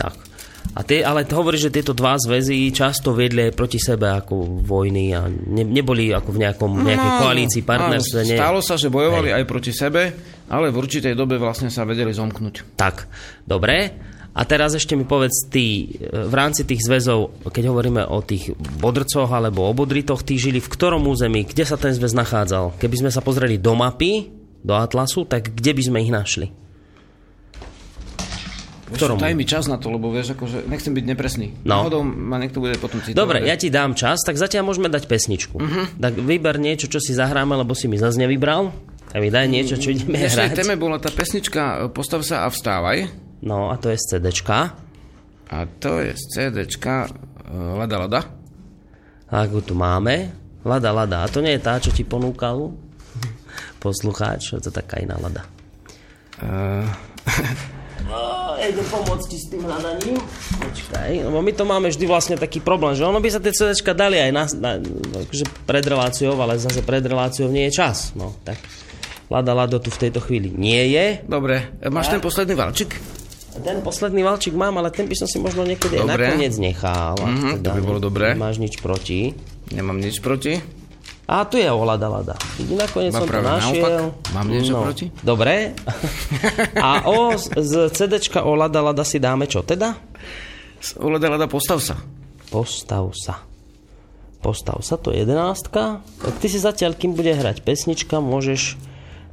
Tak. A tie, ale hovorí, že tieto dva zväzy často viedli proti sebe ako vojny a ne, neboli ako v nejakom, nejakej no, koalícii, partnerstve. Áno, stalo sa, že bojovali Hej. aj proti sebe, ale v určitej dobe vlastne sa vedeli zomknúť. Tak, dobre. A teraz ešte mi povedz, ty v rámci tých zväzov, keď hovoríme o tých bodrcoch alebo o bodritoch, tí žili v ktorom území, kde sa ten zväz nachádzal? Keby sme sa pozreli do mapy, do atlasu, tak kde by sme ich našli? Ktorom? Daj mi čas na to, lebo vieš, akože nechcem byť nepresný. No. Náhodou ma niekto bude potom citovať. Dobre, ja ti dám čas, tak zatiaľ môžeme dať pesničku. Uh-huh. Tak vyber niečo, čo si zahráme, lebo si mi zase nevybral. A mi daj niečo, čo ideme Dnešnej hrať. téme bola tá pesnička Postav sa a vstávaj. No a to je z CDčka. A to je z CDčka uh, Lada Lada. A ako tu máme? Lada Lada. A to nie je tá, čo ti ponúkal poslucháč? To je taká iná Lada. Uh... No, idem pomôcť ti s tým hľadaním. Počkaj, lebo my to máme vždy vlastne taký problém, že ono by sa tie CDčka dali aj na, na, akože pred reláciou, ale zase pred reláciou nie je čas. No, tak Lada Lado tu v tejto chvíli nie je. Dobre, máš a? ten posledný valčik? Ten posledný valčik mám, ale ten by som si možno niekedy aj nakoniec nechal. Mm-hmm, teda to by bolo dobré. Nemáš nič proti. Nemám nič proti. A tu je ohľada lada. Nakoniec Má som to našiel. Naopak. Mám niečo no. proti? Dobre. A o, z CDčka ohľada lada si dáme čo teda? Z ohľada lada postav sa. Postav sa. Postav sa, to je jedenáctka. Tak ty si zatiaľ, kým bude hrať pesnička, môžeš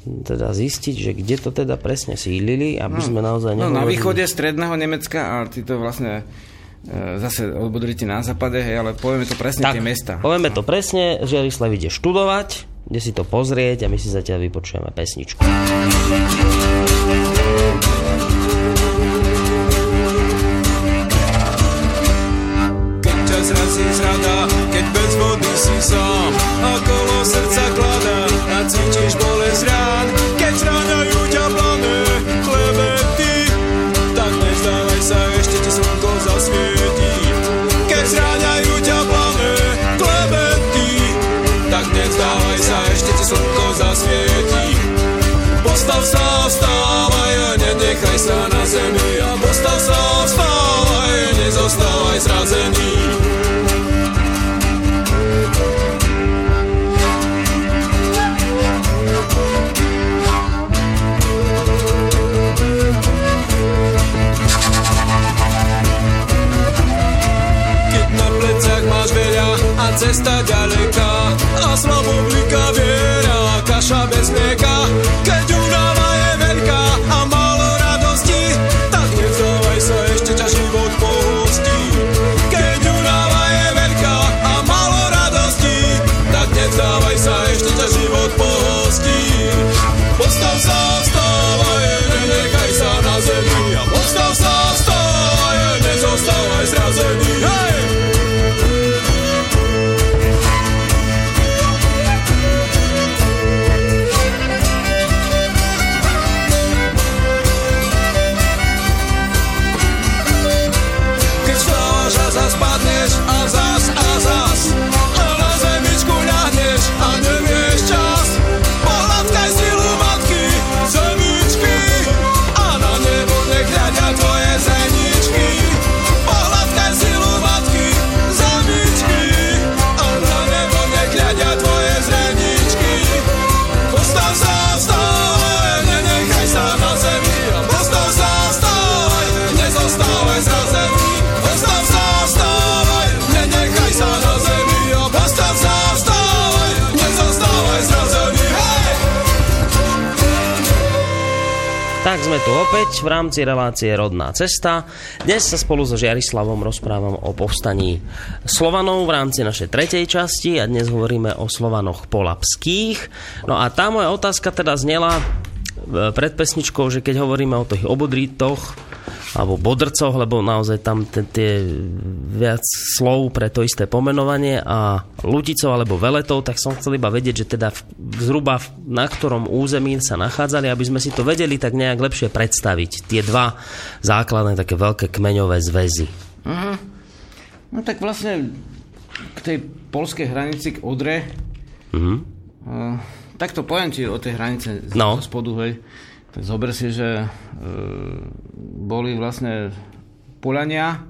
teda zistiť, že kde to teda presne sílili, aby no. sme naozaj nehovorili... No, na východe stredného Nemecka a ty to vlastne zase odbodrite na západe, hej, ale povieme to presne tak, tie mesta. Povieme to presne, že Jarislav ide študovať, ide si to pozrieť a my si zatiaľ vypočujeme pesničku. Keď ťa zrazí zrada, keď bez vody si sám a kolo srdca kladá a cítiš bolesť rán, doesn't tu opäť v rámci relácie Rodná cesta. Dnes sa spolu so Žiarislavom rozprávam o povstaní Slovanov v rámci našej tretej časti a dnes hovoríme o Slovanoch polapských. No a tá moja otázka teda znela e, pred pesničkou, že keď hovoríme o tých obodrítoch, alebo bodrcoch, lebo naozaj tam tie viac slov pre to isté pomenovanie a ľuticov alebo veletov, tak som chcel iba vedieť, že teda zhruba na ktorom území sa nachádzali, aby sme si to vedeli tak nejak lepšie predstaviť. Tie dva základné také veľké kmeňové zväzy. Uh-huh. No tak vlastne k tej polskej hranici, k Odre, uh-huh. uh, tak to poviem ti o tej hranice no. spodu, hej. Zober si, že e, boli vlastne Polania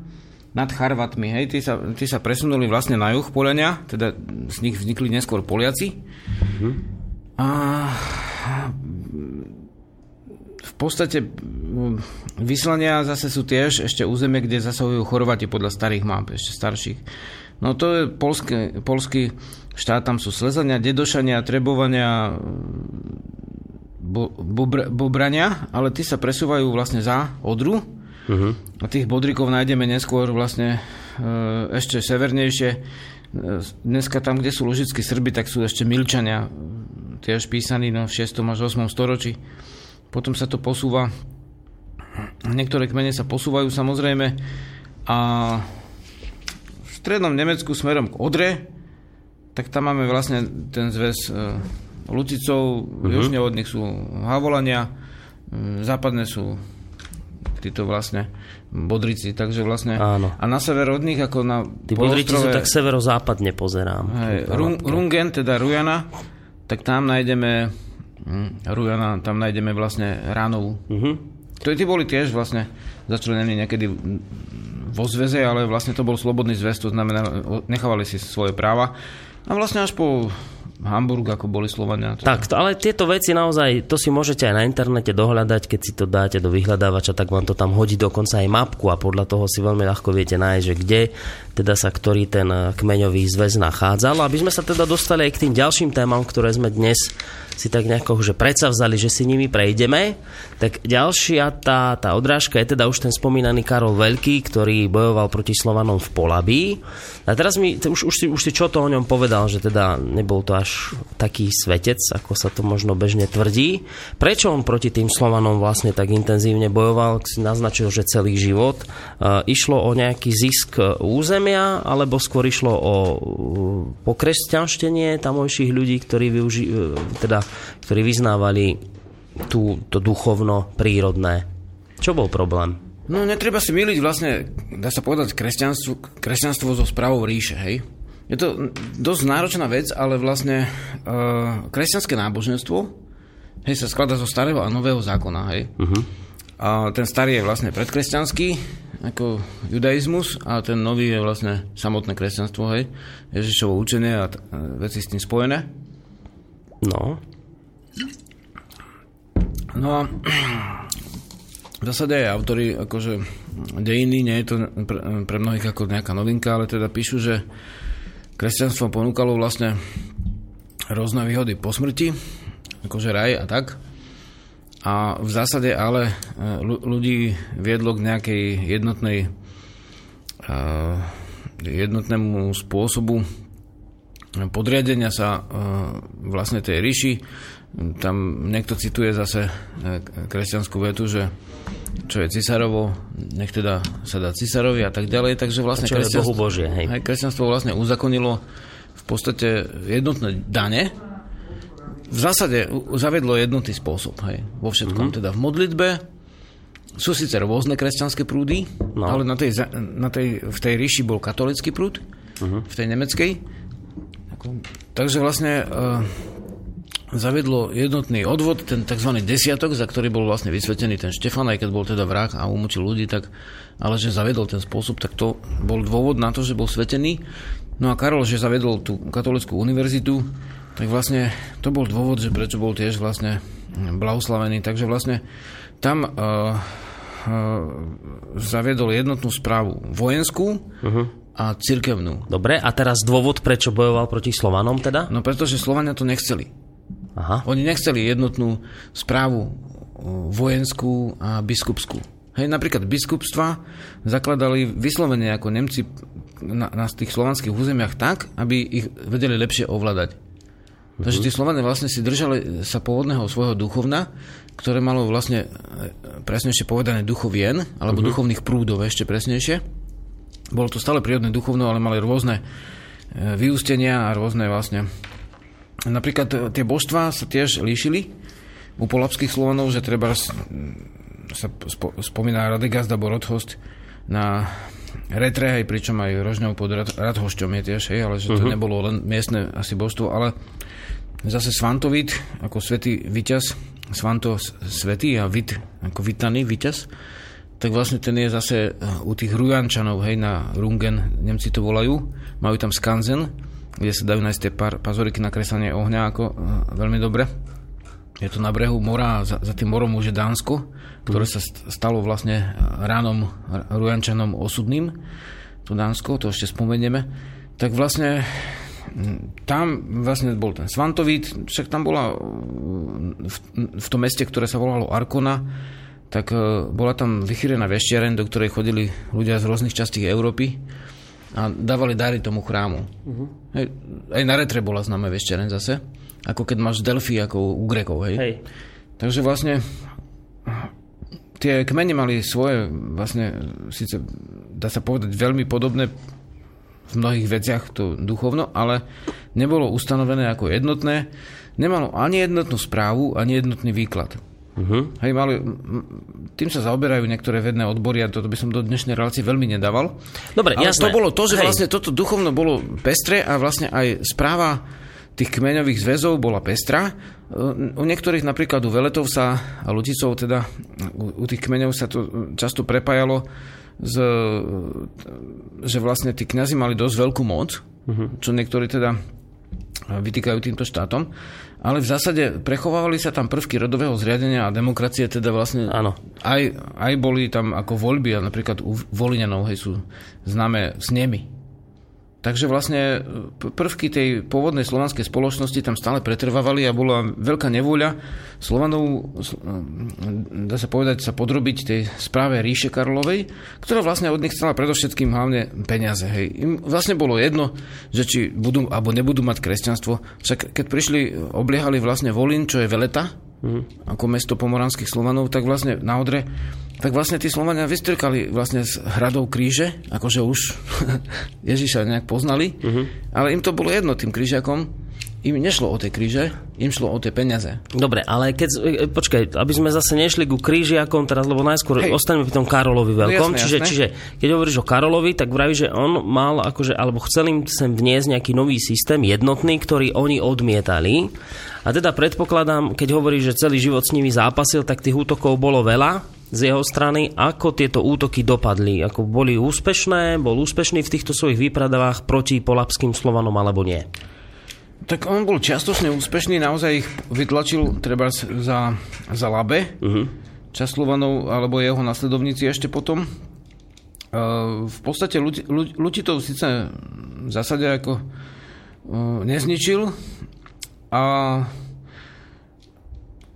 nad Charvatmi. Hej, tí sa, tí sa presunuli vlastne na juh Polania, teda z nich vznikli neskôr Poliaci. Mm-hmm. A v podstate vyslania zase sú tiež ešte územie, kde zasahujú Chorvati podľa starých map, ešte starších. No to je polský, polský štát, tam sú Slezania, Dedošania, Trebovania, bo, bobr, bobrania, ale tí sa presúvajú vlastne za Odru. Uh-huh. A tých bodrikov nájdeme neskôr vlastne e, ešte severnejšie. E, dneska tam, kde sú ložickí Srby, tak sú ešte Milčania, tiež písaní no, v 6. až 8. storočí. Potom sa to posúva, niektoré kmene sa posúvajú samozrejme a v strednom Nemecku smerom k Odre, tak tam máme vlastne ten zväz e, Lucicov, uh-huh. južne od nich sú Havolania, mm, západné sú títo vlastne Bodrici, takže vlastne Áno. a na sever od nich ako na Tí Bodrici sú tak severozápadne pozerám. Hej, Rungen, teda Rujana, tak tam nájdeme hm, Rujana, tam nájdeme vlastne Ránovu. Uh-huh. To tí boli tiež vlastne začlenení niekedy vo zväze, ale vlastne to bol slobodný zväz, to znamená, nechávali si svoje práva. A vlastne až po Hamburg, ako boli Slovania. Tak, to, ale tieto veci naozaj, to si môžete aj na internete dohľadať, keď si to dáte do vyhľadávača, tak vám to tam hodí dokonca aj mapku a podľa toho si veľmi ľahko viete nájsť, že kde teda sa ktorý ten kmeňový zväz nachádzal. Aby sme sa teda dostali aj k tým ďalším témam, ktoré sme dnes si tak nejako že vzali, že si nimi prejdeme. Tak ďalšia tá, tá odrážka je teda už ten spomínaný Karol Veľký, ktorý bojoval proti Slovanom v Polabí. A teraz mi, už, už, si, už si čo to o ňom povedal, že teda nebol to až taký svetec, ako sa to možno bežne tvrdí. Prečo on proti tým Slovanom vlastne tak intenzívne bojoval, si naznačil, že celý život. E, išlo o nejaký zisk územia, alebo skôr išlo o pokresťanštenie tamojších ľudí, ktorí využi- e, teda ktorí vyznávali tú, to duchovno prírodné. Čo bol problém? No, netreba si miliť vlastne, dá sa povedať, kresťanstvo, kresťanstvo so správou ríše, hej? Je to dosť náročná vec, ale vlastne uh, kresťanské náboženstvo hej, sa skladá zo starého a nového zákona, hej? Uh-huh. A ten starý je vlastne predkresťanský, ako judaizmus, a ten nový je vlastne samotné kresťanstvo, hej? Ježišovo učenie a t- veci s tým spojené. No. No a v zásade aj autory, akože dejiny, nie je to pre, pre mnohých ako nejaká novinka, ale teda píšu, že kresťanstvo ponúkalo vlastne rôzne výhody po smrti, akože raj a tak. A v zásade ale e, ľudí viedlo k nejakej jednotnej jednotnému spôsobu podriadenia sa vlastne tej ríši. Tam niekto cituje zase kresťanskú vetu, že čo je cisárovo, nech teda sa dá cisárovi a tak ďalej. Takže vlastne kresťanstvo, Božie, hej. Hej, kresťanstvo vlastne uzakonilo v podstate jednotné dane, v zásade zavedlo jednotný spôsob, hej, vo všetkom. Mm-hmm. Teda v modlitbe sú síce rôzne kresťanské prúdy, no. ale na tej, na tej, v tej ríši bol katolický prúd, uh-huh. v tej nemeckej. Takže vlastne uh, zavedlo jednotný odvod, ten tzv. desiatok, za ktorý bol vlastne vysvetený ten Štefan, aj keď bol teda vrah a umúčil ľudí, tak, ale že zavedol ten spôsob, tak to bol dôvod na to, že bol svetený. No a Karol, že zavedol tú katolickú univerzitu, tak vlastne to bol dôvod, že prečo bol tiež vlastne blahoslavený. Takže vlastne tam uh, uh, zaviedol jednotnú správu vojenskú uh-huh. a cirkevnú. Dobre, a teraz dôvod, prečo bojoval proti Slovanom teda? No pretože Slovania to nechceli. Aha. Oni nechceli jednotnú správu vojenskú a biskupskú. Hej, napríklad biskupstva zakladali vyslovene ako Nemci na, na tých slovanských územiach tak, aby ich vedeli lepšie ovládať. Uh-huh. Takže tí Slovania vlastne si držali sa pôvodného svojho duchovna, ktoré malo vlastne e, presnejšie povedané duchovien, alebo uh-huh. duchovných prúdov ešte presnejšie. Bolo to stále prírodné duchovno, ale mali rôzne e, vyústenia a rôzne vlastne... Napríklad e, tie božstvá sa tiež líšili u polapských Slovanov, že treba sa spomína Radegast alebo Rodhost na retre, aj pričom aj Rožňov pod Radhošťom je tiež, hej, ale že to uh-huh. nebolo len miestne asi božstvo, ale Zase Svantovit, ako svetý Vyťaz, Svanto svetý a Vit, ako Vitaný Vyťaz, tak vlastne ten je zase eh, u tých Rujančanov, hej, na Rungen, Nemci to volajú, majú tam skanzen, kde sa dajú nájsť tie pár, pazoriky na kreslenie ohňa, ako uh, veľmi dobre. Je to na brehu mora, za, za tým morom už je Dánsko, ktoré sa stalo vlastne eh, ránom Rujančanom osudným, to Dánsko, to ešte spomenieme. Tak vlastne tam vlastne bol ten Svantovít, však tam bola v, v tom meste, ktoré sa volalo Arkona, tak bola tam vychýrená vešťareň, do ktorej chodili ľudia z rôznych častí Európy a dávali dary tomu chrámu. Uh-huh. Hej, aj na retre bola známe vešťareň zase, ako keď máš Delphi ako u Grekov. Hej. hej. Takže vlastne tie kmene mali svoje, vlastne síce dá sa povedať, veľmi podobné v mnohých veciach to duchovno, ale nebolo ustanovené ako jednotné, nemalo ani jednotnú správu, ani jednotný výklad. Uh-huh. Hej, mali, tým sa zaoberajú niektoré vedné odbory a toto by som do dnešnej relácie veľmi nedával. Dobre, Ale jasné. to bolo to, že Hej. vlastne toto duchovno bolo pestré a vlastne aj správa tých kmeňových zväzov bola pestrá. U niektorých napríklad u Veletov sa a Luticov teda u, u tých kmeňov sa to často prepájalo z, že vlastne tí kňazi mali dosť veľkú moc, uh-huh. čo niektorí teda vytýkajú týmto štátom, ale v zásade prechovávali sa tam prvky rodového zriadenia a demokracie, teda vlastne Áno. Aj, aj boli tam ako voľby, a napríklad u Voliňanov hej, sú známe snemy, Takže vlastne e, prvky tej pôvodnej slovanskej spoločnosti tam stále pretrvávali a bola veľká nevôľa Slovanov, e, dá sa povedať, sa podrobiť tej správe ríše Karlovej, ktorá vlastne od nich chcela predovšetkým hlavne peniaze. Hej. Im vlastne bolo jedno, že či budú alebo nebudú mať kresťanstvo. Však keď prišli, obliehali vlastne Volín, čo je Veleta, mm. ako mesto pomoranských Slovanov, tak vlastne na Odre tak vlastne tí Slovania vystrkali vlastne z hradov kríže, akože už Ježiša nejak poznali, uh-huh. ale im to bolo jedno tým krížakom, im nešlo o tie kríže, im šlo o tie peniaze. Dobre, ale keď, e, počkaj, aby sme zase nešli ku krížiakom teraz, lebo najskôr Hej. ostaneme pri tom Karolovi veľkom, no jasné, čiže, jasné. čiže keď hovoríš o Karolovi, tak vraví, že on mal akože, alebo chcel im sem vniesť nejaký nový systém, jednotný, ktorý oni odmietali. A teda predpokladám, keď hovorí, že celý život s nimi zápasil, tak tých útokov bolo veľa z jeho strany. Ako tieto útoky dopadli? Ako boli úspešné? Bol úspešný v týchto svojich výpravách proti polapským Slovanom alebo nie? Tak on bol čiastočne úspešný, naozaj ich vytlačil treba za, za Labe, uh-huh. čas Slovanov alebo jeho nasledovníci ešte potom. Uh, v podstate Lutitov síce v zásade ako nezničil, a,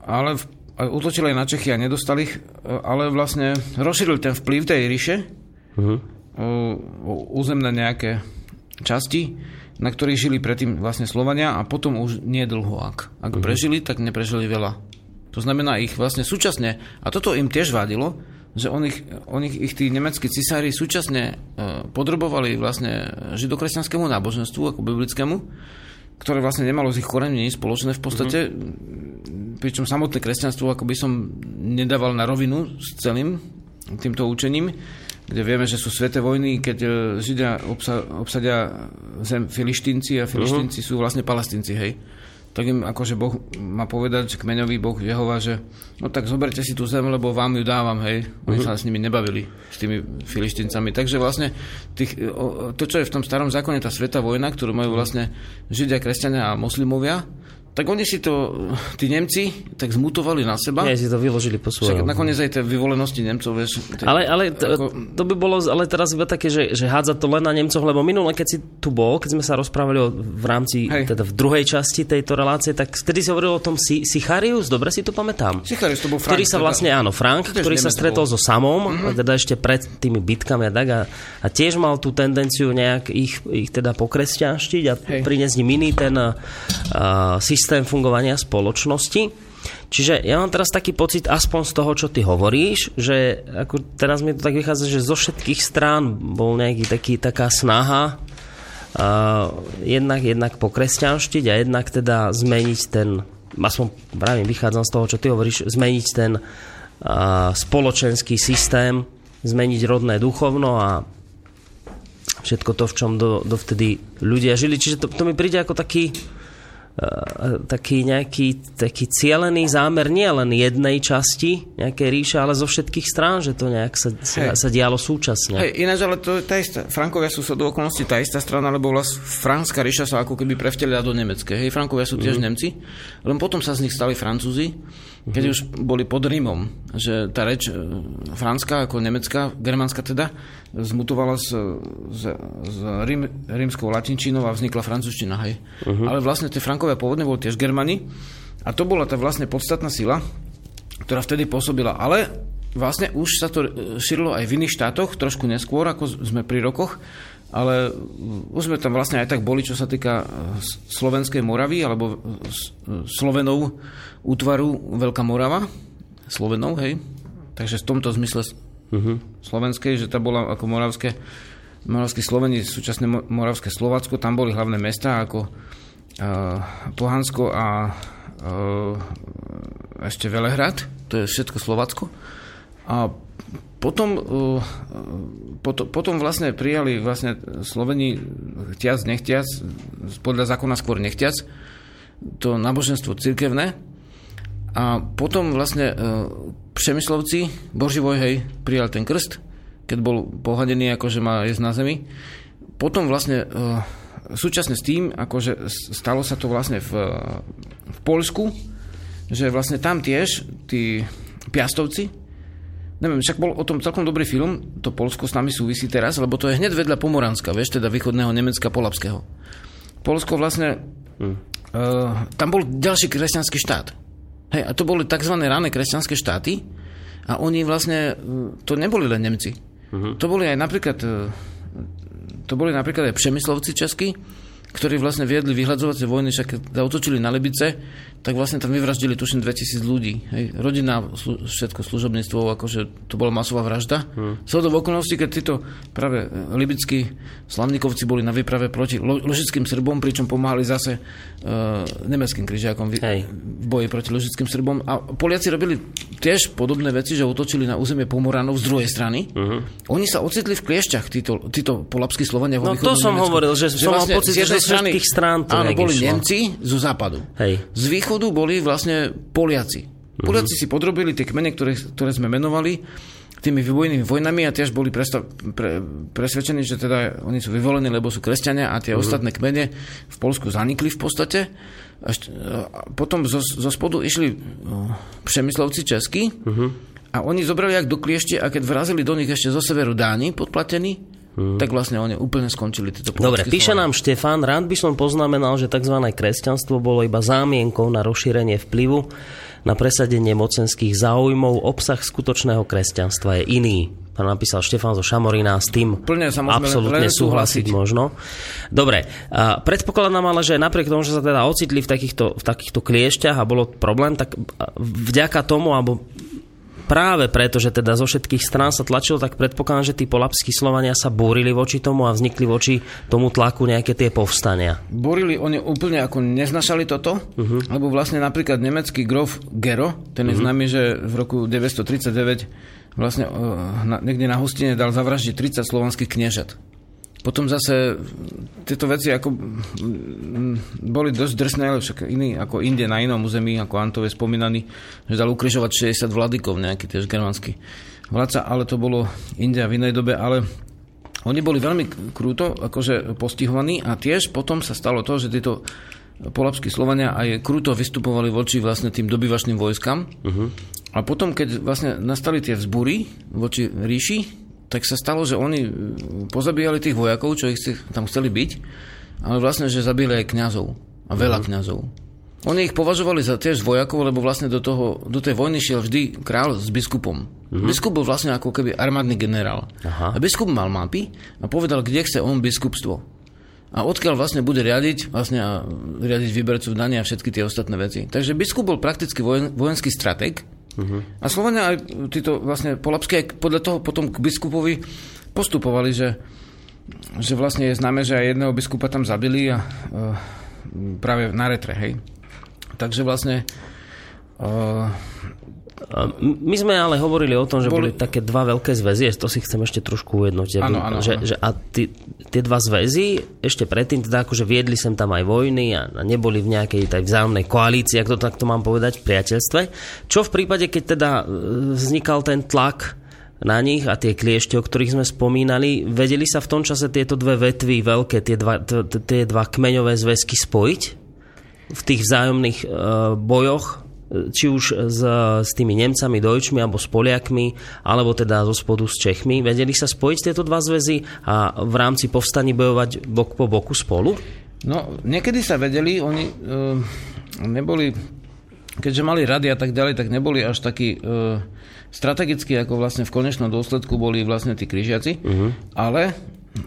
ale v, utočili aj na Čechy a nedostali ich, ale vlastne rozšíril ten vplyv tej ríše, uh-huh. územné nejaké časti, na ktorých žili predtým vlastne Slovania a potom už nie dlho. Ak, ak uh-huh. prežili, tak neprežili veľa. To znamená ich vlastne súčasne, a toto im tiež vadilo, že on ich, on ich, ich tí nemeckí cisári súčasne e, podrobovali vlastne židokresťanskému náboženstvu ako biblickému, ktoré vlastne nemalo z ich koreňmi nič spoločné v podstate, mm-hmm. pričom samotné kresťanstvo ako by som nedával na rovinu s celým týmto učením, kde vieme, že sú sveté vojny, keď e, Židia obsa, obsadia zem filištínci a filištínci uh-huh. sú vlastne palestinci, hej tak im akože Boh má povedať, že kmeňový Boh Jehova, že no tak zoberte si tú zem, lebo vám ju dávam, hej. Oni uh-huh. sa s nimi nebavili, s tými filištincami. Takže vlastne tých, to, čo je v tom starom zákone, tá sveta vojna, ktorú majú vlastne Židia, kresťania a moslimovia, tak oni si to, tí Nemci, tak zmutovali na seba. Nie, si to vyložili po svojom. Však nakoniec aj tie vyvolenosti Nemcov, vieš. Tak, ale, ale to, ako... to by bolo, ale teraz iba také, že, že hádzať to len na Nemcoch, lebo minule, keď si tu bol, keď sme sa rozprávali o, v rámci, Hej. teda v druhej časti tejto relácie, tak vtedy si hovoril o tom si, Sicharius, dobre si to pamätám. Sicharius to bol Frank. Ktorý sa teda- vlastne, áno, Frank, ktorý sa stretol so Samom, mm-hmm. teda ešte pred tými bitkami a tak, a, a tiež mal tú tendenciu nejak ich, ich teda pokresťanštiť a Hej. priniesť im iný ten uh, systém fungovania spoločnosti. Čiže ja mám teraz taký pocit, aspoň z toho, čo ty hovoríš, že ako teraz mi to tak vychádza, že zo všetkých strán bol nejaký taký, taká snaha uh, jednak, jednak pokresťanštiť a jednak teda zmeniť ten, aspoň pravím, vychádzam z toho, čo ty hovoríš, zmeniť ten uh, spoločenský systém, zmeniť rodné duchovno a všetko to, v čom do, dovtedy ľudia žili. Čiže to, to mi príde ako taký taký nejaký taký cielený zámer nie len jednej časti nejaké ríše, ale zo všetkých strán, že to nejak sa, sa, sa dialo súčasne. Hej, ináč, ale to je tá istá, Frankovia sú sa do okolností tá istá strana, lebo vlast, franská ríša sa ako keby prevtelila do nemecké. Hej, Frankovia sú tiež mm. Nemci, len potom sa z nich stali Francúzi keď mm-hmm. už boli pod Rímom, že tá reč e, franská ako nemecká, germánska teda, zmutovala z, z, z rím, rímskou latinčinou a vznikla francúzština, hej. Uh-huh. Ale vlastne tie Frankovia pôvodne boli tiež Germani a to bola tá vlastne podstatná sila, ktorá vtedy pôsobila. Ale vlastne už sa to šírilo aj v iných štátoch, trošku neskôr, ako sme pri rokoch, ale už sme tam vlastne aj tak boli, čo sa týka e, Slovenskej Moravy, alebo Slovenov, útvaru Veľká Morava, Slovenov, hej. Takže v tomto zmysle uh-huh. slovenskej, že to bola ako moravské, moravské Slovenie, súčasné moravské Slovacko, tam boli hlavné mesta ako uh, Pohansko a uh, ešte Velehrad, to je všetko Slovacko. A potom, uh, potom, vlastne prijali vlastne Sloveni chtiac, nechtiac, podľa zákona skôr nechtiac, to náboženstvo cirkevné, a potom vlastne Přemyslovci, Boživoj, hej, prijal ten krst, keď bol pohadený, akože má jesť na zemi. Potom vlastne e, súčasne s tým, akože stalo sa to vlastne v, v Polsku, že vlastne tam tiež tí piastovci, neviem, však bol o tom celkom dobrý film, to Polsko s nami súvisí teraz, lebo to je hneď vedľa Pomoranska, vieš, teda východného Nemecka Polapského. Polsko vlastne, hmm. uh, tam bol ďalší kresťanský štát. Hej, a to boli tzv. rané kresťanské štáty a oni vlastne, e, to neboli len Nemci. Uh-huh. To boli aj napríklad, e, to boli napríklad aj Přemyslovci českí, ktorí vlastne viedli vyhľadzovacie vojny, však zautočili na Lebice, tak vlastne tam vyvraždili tuším 2000 ľudí. Hej. Rodina, slu, všetko služobníctvo, akože to bola masová vražda. Hmm. Sú to v okolnosti, keď títo práve e, libickí slavníkovci boli na výprave proti lo, ložickým Srbom, pričom pomáhali zase uh, nemeckým križiakom v, v boji proti ložickým Srbom. A Poliaci robili tiež podobné veci, že utočili na územie Pomoranov z druhej strany. Uh-huh. Oni sa ocitli v kliešťach, títo, títo polapskí Slovania. No to som Nemecku. hovoril, že, že som vlastne mal pocit, že z všetkých strán to Áno, boli išlo. Nemci zo západu. Hej. Z východu boli vlastne Poliaci. Poliaci uh-huh. si podrobili tie kmene, ktoré, ktoré sme menovali tými vybojnými vojnami a tiež boli prestav, pre, presvedčení, že teda oni sú vyvolení, lebo sú kresťania a tie uh-huh. ostatné kmene v Polsku zanikli v podstate. A, a potom zo, zo spodu išli o, přemyslovci českí uh-huh. a oni zobrali jak do kliešte a keď vrazili do nich ešte zo severu Dáni podplatení, hmm. tak vlastne oni úplne skončili tieto Dobre, píše nám Štefán, rád by som poznamenal, že tzv. kresťanstvo bolo iba zámienkou na rozšírenie vplyvu na presadenie mocenských záujmov. Obsah skutočného kresťanstva je iný to napísal Štefán zo Šamorína, s tým Plne absolútne súhlasiť možno. Dobre, a predpokladám ale, že napriek tomu, že sa teda ocitli v takýchto, v takýchto kliešťach a bolo problém, tak vďaka tomu, alebo práve preto, že teda zo všetkých strán sa tlačilo, tak predpokladám, že tí polapskí Slovania sa búrili voči tomu a vznikli voči tomu tlaku nejaké tie povstania. Búrili, oni úplne ako neznašali toto, uh-huh. lebo vlastne napríklad nemecký grof Gero, ten je uh-huh. známy, že v roku 939 vlastne na, niekde na hostine dal zavraždiť 30 slovanských kniežat. Potom zase tieto veci ako boli dosť drsné, ale však iní, ako inde na inom území, ako Antove spomínaný, že dal ukrižovať 60 vladykov, nejaký tiež germánsky vládca, ale to bolo inde a v inej dobe, ale oni boli veľmi krúto akože postihovaní a tiež potom sa stalo to, že títo polapskí Slovania aj krúto vystupovali voči vlastne tým dobyvačným vojskám. Uh-huh. A potom, keď vlastne nastali tie vzbúry voči ríši, tak sa stalo, že oni e, pozabíjali tých vojakov, čo ich tam chceli byť, ale vlastne, že zabili aj kňazov. A veľa uh-huh. kňazov. Oni ich považovali za tiež vojakov, lebo vlastne do, toho, do tej vojny šiel vždy král s biskupom. Uh-huh. Biskup bol vlastne ako keby armádny generál. Aha. A biskup mal mapy a povedal, kde chce on biskupstvo. A odkiaľ vlastne bude riadiť, vlastne a riadiť výbercov dania a všetky tie ostatné veci. Takže biskup bol prakticky vojen, vojenský strateg, Uh-huh. A Slovania aj títo vlastne polapské podľa toho potom k biskupovi postupovali, že, že vlastne je známe, že aj jedného biskupa tam zabili a uh, práve na retre, hej. Takže vlastne uh, my sme ale hovorili o tom, že boli, boli také dva veľké zväzy, to si chcem ešte trošku ujednotiť. Áno, áno, že, že a tí, tie dva zväzy ešte predtým teda akože viedli sem tam aj vojny a, a neboli v nejakej tak vzájomnej koalícii, ak to takto mám povedať, v priateľstve. Čo v prípade, keď teda e, vznikal ten tlak na nich a tie kliešte, o ktorých sme spomínali, vedeli sa v tom čase tieto dve vetvy veľké, tie dva, tie dva kmeňové zväzky spojiť v tých vzájomných uh, bojoch či už s, s tými Nemcami, Dojčmi alebo s Poliakmi, alebo teda zo spodu s Čechmi. Vedeli sa spojiť tieto dva zväzy a v rámci povstaní bojovať bok po boku spolu? No, niekedy sa vedeli, oni e, neboli, keďže mali rady a tak ďalej, tak neboli až takí e, strategicky, ako vlastne v konečnom dôsledku boli vlastne tí križiaci, uh-huh. ale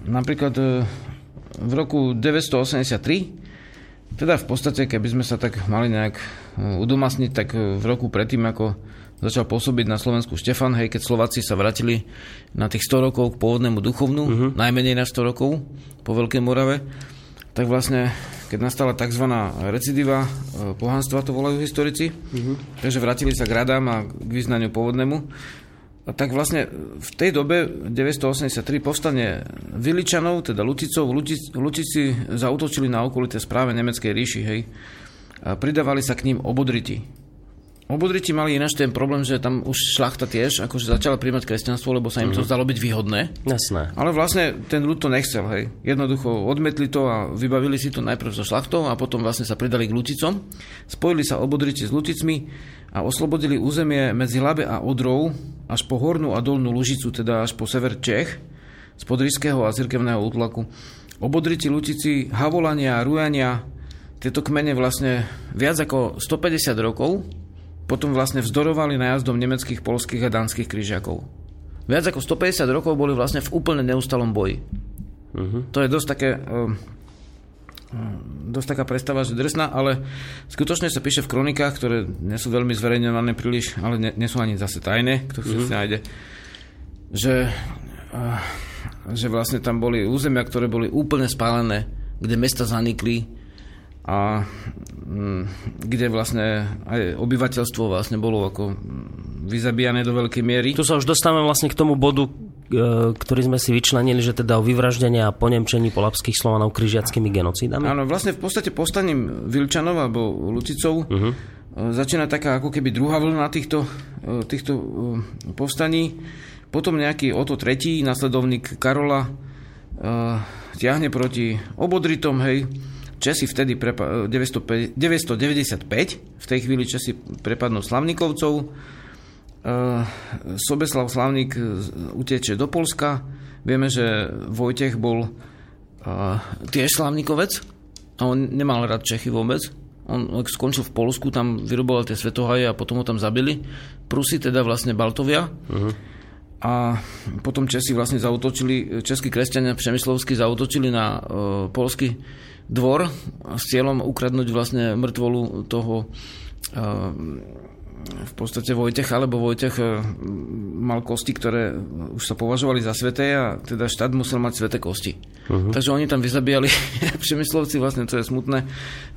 napríklad e, v roku 983 teda v podstate, keby sme sa tak mali nejak e, udomasniť, tak e, v roku predtým, ako začal pôsobiť na Slovensku Štefan, hej, keď Slováci sa vrátili na tých 100 rokov k pôvodnému duchovnu, uh-huh. najmenej na 100 rokov po Veľkej Morave, tak vlastne, keď nastala tzv. recidiva e, pohanstva, to volajú historici, uh-huh. takže vrátili sa k radám a k význaniu pôvodnému, tak vlastne v tej dobe 983 povstane Viličanov, teda Luticov, Lutici zautočili na okolité správe nemeckej ríši, hej. A pridávali sa k ním obodriti. Obodriti mali ináč ten problém, že tam už šlachta tiež akože začala príjmať kresťanstvo, lebo sa im to mhm. zdalo byť výhodné. Jasné. Ale vlastne ten ľud to nechcel, hej. Jednoducho odmetli to a vybavili si to najprv so šlachtou a potom vlastne sa pridali k Luticom. Spojili sa obodriti s Luticmi a oslobodili územie medzi Labe a Odrou až po Hornú a Dolnú Lužicu, teda až po sever Čech, z podrižského a cirkevného útlaku. Obodriti, Lutici, Havolania, Rujania, tieto kmene vlastne viac ako 150 rokov potom vlastne vzdorovali najazdom nemeckých, polských a dánskych križiakov. Viac ako 150 rokov boli vlastne v úplne neustalom boji. Uh-huh. To je dosť také... Uh, dosť taká predstava, že drsná, ale skutočne sa píše v kronikách, ktoré nie sú veľmi zverejňované príliš, ale nie, nie sú ani zase tajné, kto si mm-hmm. nájde, že, že vlastne tam boli územia, ktoré boli úplne spálené, kde mesta zanikli a mm, kde vlastne aj obyvateľstvo vlastne bolo ako vyzabíjane do veľkej miery. Tu sa už dostávame vlastne k tomu bodu, E, ktorý sme si vyčlenili, že teda o vyvraždenie a ponemčení polapských Slovanov križiackými genocídami? Áno, vlastne v podstate postaním Vilčanov alebo Lucicov uh-huh. začína taká ako keby druhá vlna týchto, e, týchto povstaní. Potom nejaký Oto III, nasledovník Karola, ťahne proti obodritom, hej, Česi vtedy prepa- 995, v tej chvíli Česi prepadnú Slavníkovcov, Eh, Sobeslav Slavník eh, uteče do Polska, vieme, že Vojtech bol tiež slavníkovec a on nemal rád Čechy vôbec. On skončil v Polsku, tam vyroboval tie svetohaje a potom ho tam zabili. Prusy teda vlastne Baltovia. Uh-huh. A potom Česi vlastne zautočili, českí kresťania Přemyslovsky zautočili na uh, polský dvor s cieľom ukradnúť vlastne mŕtvolu toho uh, v podstate Vojtech, alebo Vojtech e, mal kosti, ktoré už sa považovali za sveté a teda štát musel mať sveté kosti. Uh-huh. Takže oni tam vyzabíjali, přemyslovci vlastne, to je smutné,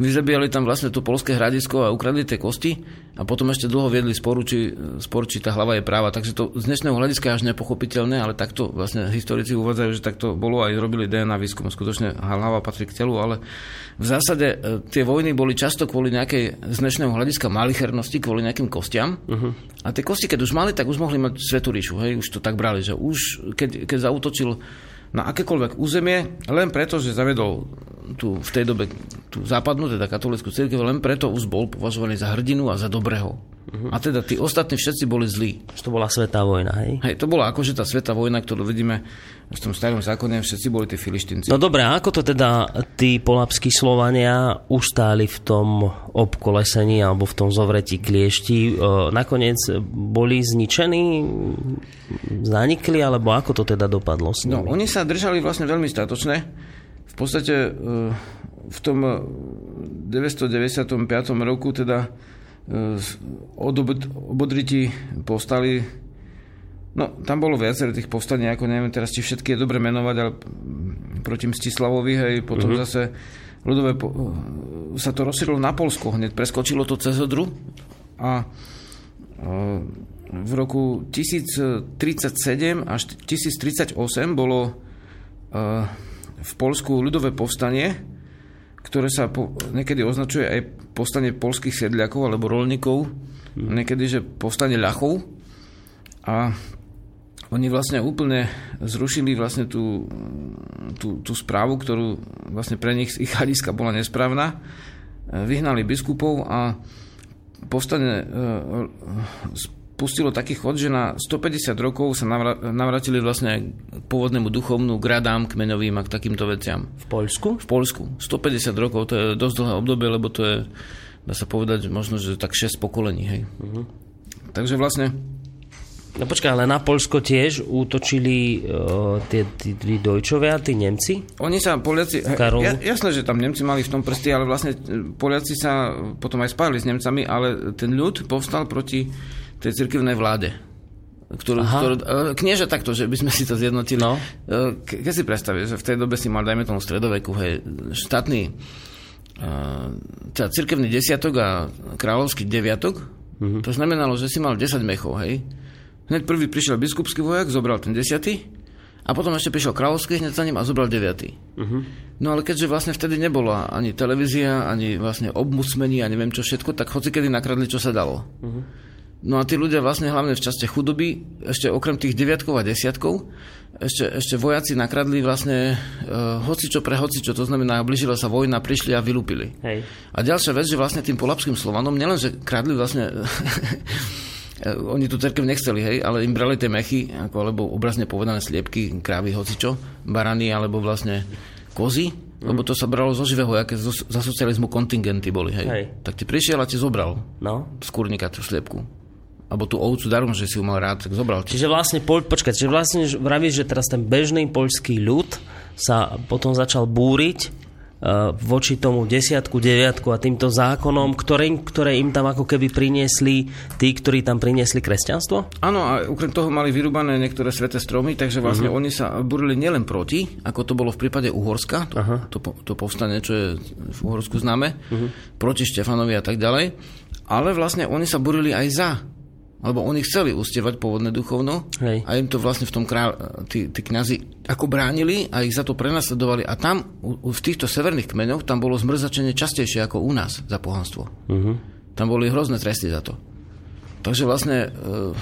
vyzabíjali tam vlastne to polské hradisko a ukradli tie kosti a potom ešte dlho viedli sporu, či, spor, či tá hlava je práva. Takže to z dnešného hľadiska je až nepochopiteľné, ale takto vlastne historici uvádzajú, že takto bolo aj robili DNA výskum. Skutočne hlava patrí k telu, ale v zásade tie vojny boli často kvôli nejakej z dnešného hľadiska malichernosti, kvôli nejakým kostiam. Uh-huh. A tie kosti, keď už mali, tak už mohli mať svetú ríšu. Hej, už to tak brali, že už keď, keď zautočil na akékoľvek územie, len preto, že zavedol tú, v tej dobe tú západnú, teda katolickú církev, len preto už bol považovaný za hrdinu a za dobrého. Uh-huh. A teda tí ostatní všetci boli zlí. To bola svetá vojna, hej? Hej, to bola akože tá svetá vojna, ktorú vidíme v tom starom zákone, všetci boli tí filištinci. No dobré, ako to teda tí polapskí Slovania ustáli v tom obkolesení alebo v tom zovretí kliešti? Nakoniec boli zničení, zanikli, alebo ako to teda dopadlo s no, nimi? No, oni sa držali vlastne veľmi statočné. V podstate e, v tom 995. roku teda e, od obodriti povstali No, tam bolo viacero tých povstaní, ako neviem teraz, či všetky je dobre menovať, ale proti Mstislavovi, hej, potom uh-huh. zase ľudové, po, sa to rozšírilo na Polsko, hneď preskočilo to cez Odru a v roku 1037 až 1038 bolo v Polsku ľudové povstanie, ktoré sa po, niekedy označuje aj povstanie polských sedliakov alebo rolníkov, mhm. niekedy, že povstanie ľachov. A oni vlastne úplne zrušili vlastne tú, tú, tú správu, ktorú vlastne pre nich z ich hľadiska bola nesprávna. Vyhnali biskupov a povstane e, spustilo taký chod, že na 150 rokov sa navratili vlastne k pôvodnému duchovnú gradám, kmeňovým a k takýmto veciam. V Poľsku? V Poľsku. 150 rokov, to je dosť dlhé obdobie, lebo to je, dá sa povedať, možno, že tak 6 pokolení. Hej. Uh-huh. Takže vlastne No počkaj, ale na Polsko tiež útočili uh, tie, tí, tí Dojčovia, tí Nemci? Oni sa, Poliaci, ja, jasné, že tam Nemci mali v tom prsti, ale vlastne e, Poliaci sa potom aj spájali s Nemcami, ale ten ľud povstal proti tej cirkevnej vláde. Ktorú, ktorú, e, knieža takto, že by sme si to zjednotili. No. Ke, keď si predstavíš, že v tej dobe si mal, dajme tomu stredoveku, hej, štátny teda cirkevný desiatok a kráľovský deviatok, mm-hmm. to znamenalo, že si mal 10 mechov, hej. Hneď prvý prišiel biskupský vojak, zobral ten desiatý a potom ešte prišiel kráľovský hneď za ním a zobral deviatý. Uh-huh. No ale keďže vlastne vtedy nebola ani televízia, ani vlastne obmusmení a neviem čo všetko, tak hoci kedy nakradli, čo sa dalo. Uh-huh. No a tí ľudia vlastne hlavne v časte chudoby, ešte okrem tých deviatkov a desiatkov, ešte, ešte vojaci nakradli vlastne uh, hocičo pre hocičo, to znamená, blížila sa vojna, prišli a vylúpili. Hej. A ďalšia vec, že vlastne tým polapským Slovanom nielenže kradli vlastne E, oni tu cerkev nechceli, hej, ale im brali tie mechy, ako, alebo obrazne povedané sliepky, krávy, hocičo, barany, alebo vlastne kozy, mm. lebo to sa bralo zo živého, aké zo, za socializmu kontingenty boli, hej. hej. Tak ty prišiel a ti zobral no. z kurníka tú sliepku alebo tú ovcu darom, že si ju mal rád, tak zobral. Čiže vlastne, po, počkaj, čiže vlastne vravíš, že teraz ten bežný poľský ľud sa potom začal búriť Eh, voči tomu desiatku, deviatku a týmto zákonom, ktoré, ktoré im tam ako keby priniesli tí, ktorí tam priniesli kresťanstvo? Áno, a okrem toho mali vyrúbané niektoré sveté stromy, takže vlastne uh-huh. oni sa burili nielen proti, ako to bolo v prípade Uhorska, to, uh-huh. to, to povstanie, čo je v Uhorsku známe, uh-huh. proti Štefanovi a tak ďalej, ale vlastne oni sa burili aj za lebo oni chceli ustievať pôvodné duchovno Hej. a im to vlastne v tom král, tí, tí kniazy ako bránili a ich za to prenasledovali. A tam, v týchto severných kmeňoch, tam bolo zmrzačenie častejšie ako u nás za pohanstvo. Uh-huh. Tam boli hrozné tresty za to. Takže vlastne uh,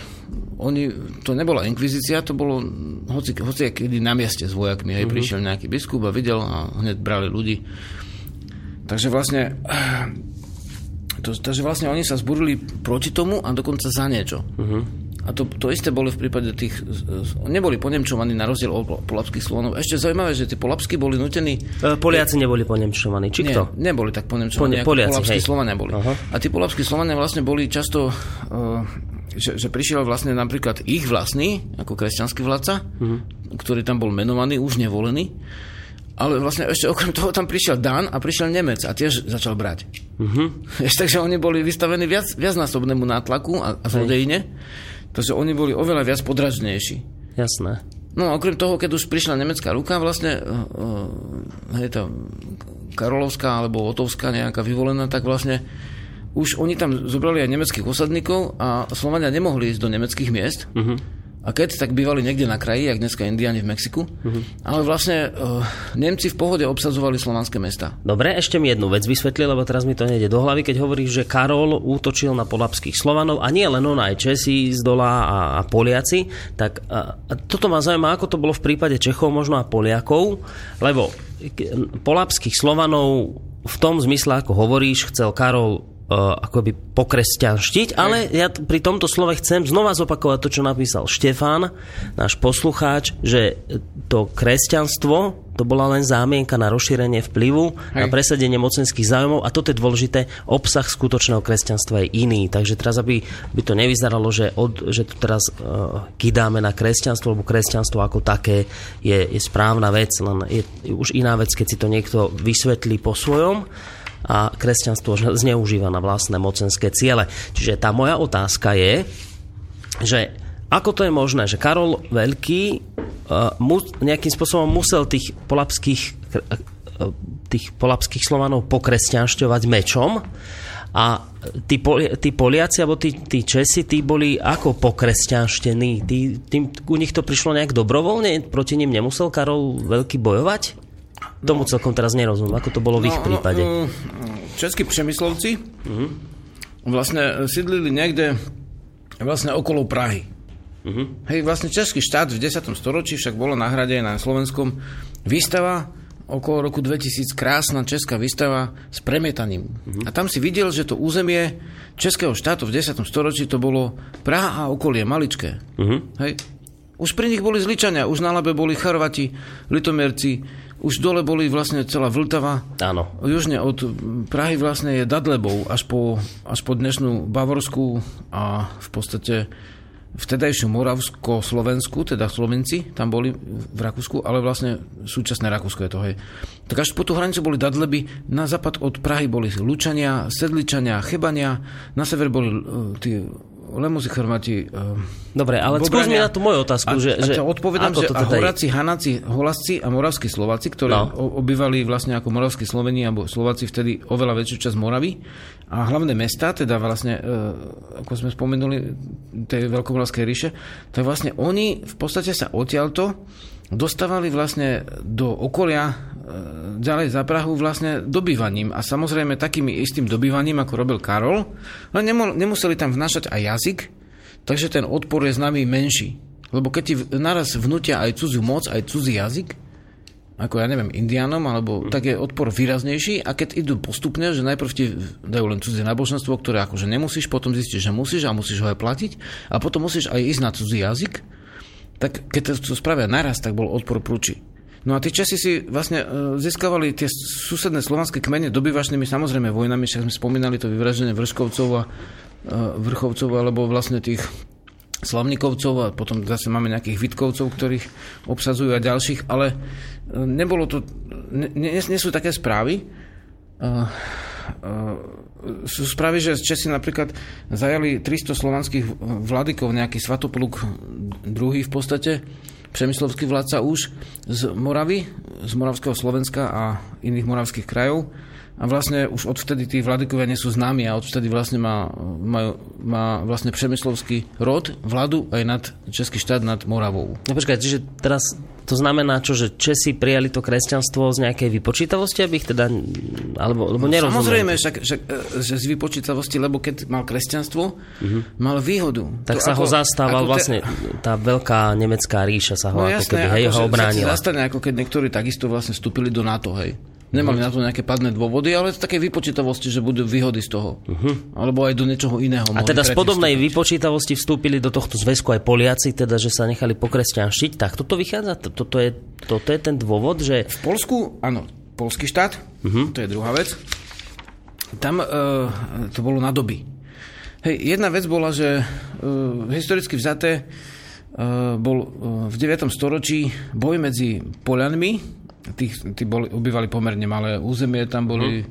oni, to nebola inkvizícia, to bolo hoci, hoci kedy na mieste s vojakmi. Hej, uh-huh. prišiel nejaký biskup a videl a hneď brali ľudí. Takže vlastne to, takže vlastne oni sa zburili proti tomu a dokonca za niečo. Uh-huh. A to, to isté boli v prípade tých... Neboli ponemčovaní na rozdiel od polapských Slovanov. Ešte zaujímavé, že tí polapskí boli nutení... E, Poliaci neboli ponemčovaní, či Nie, kto? neboli tak ponemčovaní, Pone- ako Poliaci, polapskí hej. Slovania boli. Aha. A tí polapskí Slovania vlastne boli často... Uh, že, že prišiel vlastne napríklad ich vlastný, ako kresťanský vládca, Mhm. ktorý tam bol menovaný, už nevolený. Ale vlastne ešte okrem toho tam prišiel Dan a prišiel Nemec a tiež začal brať. Mhm. Vieš, takže oni boli vystavení viac, viacnásobnému nátlaku a, a zlodejine. Takže oni boli oveľa viac podražnejší. Jasné. No a okrem toho, keď už prišla nemecká ruka, vlastne uh, hej, tá Karolovská alebo Otovská nejaká vyvolená, tak vlastne už oni tam zobrali aj nemeckých osadníkov a Slovania nemohli ísť do nemeckých miest. Uh-huh. A keď, tak bývali niekde na kraji, jak dneska Indiani v Mexiku. Uh-huh. Ale vlastne uh, Nemci v pohode obsadzovali slovanské mesta. Dobre, ešte mi jednu vec vysvetli, lebo teraz mi to nejde do hlavy, keď hovoríš, že Karol útočil na polapských Slovanov a nie len on, aj Česi z dola a, a Poliaci. Tak a, a toto ma zaujíma, ako to bolo v prípade Čechov, možno a Poliakov, lebo polapských Slovanov v tom zmysle, ako hovoríš, chcel Karol akoby pokresťanštiť, ale ja pri tomto slove chcem znova zopakovať to, čo napísal Štefán, náš poslucháč, že to kresťanstvo to bola len zámienka na rozšírenie vplyvu, Hej. na presadenie mocenských záujmov a toto je dôležité, obsah skutočného kresťanstva je iný. Takže teraz, aby by to nevyzeralo, že, od, že tu teraz uh, kydáme na kresťanstvo, lebo kresťanstvo ako také je, je správna vec, len je, je už iná vec, keď si to niekto vysvetlí po svojom a kresťanstvo zneužíva na vlastné mocenské ciele. Čiže tá moja otázka je, že ako to je možné, že Karol Veľký uh, nejakým spôsobom musel tých polapských, uh, tých polapských Slovanov pokresťanšťovať mečom a tí, tí Poliaci alebo tí, tí Česi, tí boli ako pokresťanštení? Tí, tým, u nich to prišlo nejak dobrovoľne? Proti nim nemusel Karol Veľký bojovať? Tomu celkom teraz nerozumiem. Ako to bolo v ich prípade? No, mm, českí přemyslovci uh-huh. vlastne sídlili niekde vlastne okolo Prahy. Uh-huh. Hej, vlastne Český štát v 10. storočí však bolo na hrade na Slovenskom výstava okolo roku 2000, krásna česká výstava s premietaním. Uh-huh. A tam si videl, že to územie Českého štátu v 10. storočí to bolo Praha a okolie maličké. Uh-huh. Hej. Už pri nich boli Zličania, už na Labe boli Charvati, Litomierci, už dole boli vlastne celá Vltava. Áno. Južne od Prahy vlastne je Dadlebou až po, až po dnešnú Bavorsku a v podstate vtedajšiu Moravsko-Slovensku, teda Slovenci tam boli v Rakúsku, ale vlastne súčasné Rakúsko je to, hej. Tak až po tú hranicu boli Dadleby, na západ od Prahy boli Lučania, Sedličania, Chebania, na sever boli uh, tí Lemuzi, Chrmati, uh, Dobre, ale skús mi na tú moju otázku. a, že, a to odpovedám, že to teda je? Horáci, Hanáci, Holasci a Moravskí Slováci, ktorí No. obývali vlastne ako Moravskí Sloveni alebo Slováci vtedy oveľa väčšiu časť Moravy a hlavné mesta, teda vlastne, e, ako sme spomenuli, tej Veľkomoravskej ríše, tak vlastne oni v podstate sa odtiaľto dostávali vlastne do okolia ďalej za Prahu vlastne dobývaním a samozrejme takým istým dobývaním, ako robil Karol, ale nemo, nemuseli tam vnášať aj jazyk, takže ten odpor je nami menší. Lebo keď ti naraz vnútia aj cudziu moc, aj cudzí jazyk, ako ja neviem, indiánom, alebo tak je odpor výraznejší a keď idú postupne, že najprv ti dajú len cudzie náboženstvo, ktoré akože nemusíš, potom zistíš, že musíš a musíš ho aj platiť a potom musíš aj ísť na cudzí jazyk, tak keď to spravia naraz, tak bol odpor prúči. No a tí Česi si vlastne e, získavali tie susedné slovanské kmene dobyvačnými samozrejme vojnami, však sme spomínali to vyvraženie Vrškovcov a e, Vrchovcov, alebo vlastne tých Slavnikovcov a potom zase máme nejakých Vitkovcov, ktorých obsadzujú a ďalších, ale e, nebolo to, nie, nie, nie sú také správy. Uh, uh, sú správy, že Česi napríklad zajali 300 slovanských vladykov, nejaký Svatopluk druhý v podstate, přemyslovský vládca už z Moravy, z Moravského Slovenska a iných moravských krajov. A vlastne už odvtedy tí vladykovia nie sú známi a odvtedy vlastne má, má, má vlastne přemyslovský rod vládu aj nad Český štát nad Moravou. No počkaj, čiže teraz to znamená čo, že Česi prijali to kresťanstvo z nejakej vypočítavosti, aby ich teda, alebo, lebo nerozumiem. Samozrejme, však, však, e, že z vypočítavosti, lebo keď mal kresťanstvo, mal výhodu. Tak To sa ho ako- zastával ako te- vlastne, tá veľká nemecká ríša sa ho No ako jasné, keby, hej, ako, ho obránila. zastane, ako keď niektorí takisto vlastne vstúpili do NATO, hej. Nemali na to nejaké padné dôvody, ale z také vypočítavosti, že budú výhody z toho. Uh-huh. Alebo aj do niečoho iného. A teda z podobnej vstúpiť. vypočítavosti vstúpili do tohto zväzku aj Poliaci, teda že sa nechali pokresťanštiť. Tak toto vychádza? Toto je, toto je ten dôvod, že... V Polsku, áno, polský štát, uh-huh. to je druhá vec. Tam uh, to bolo na doby. Hej, jedna vec bola, že uh, historicky vzaté uh, bol uh, v 9. storočí boj medzi Polianmi, tí, tí boli, obývali pomerne malé územie, tam boli uh,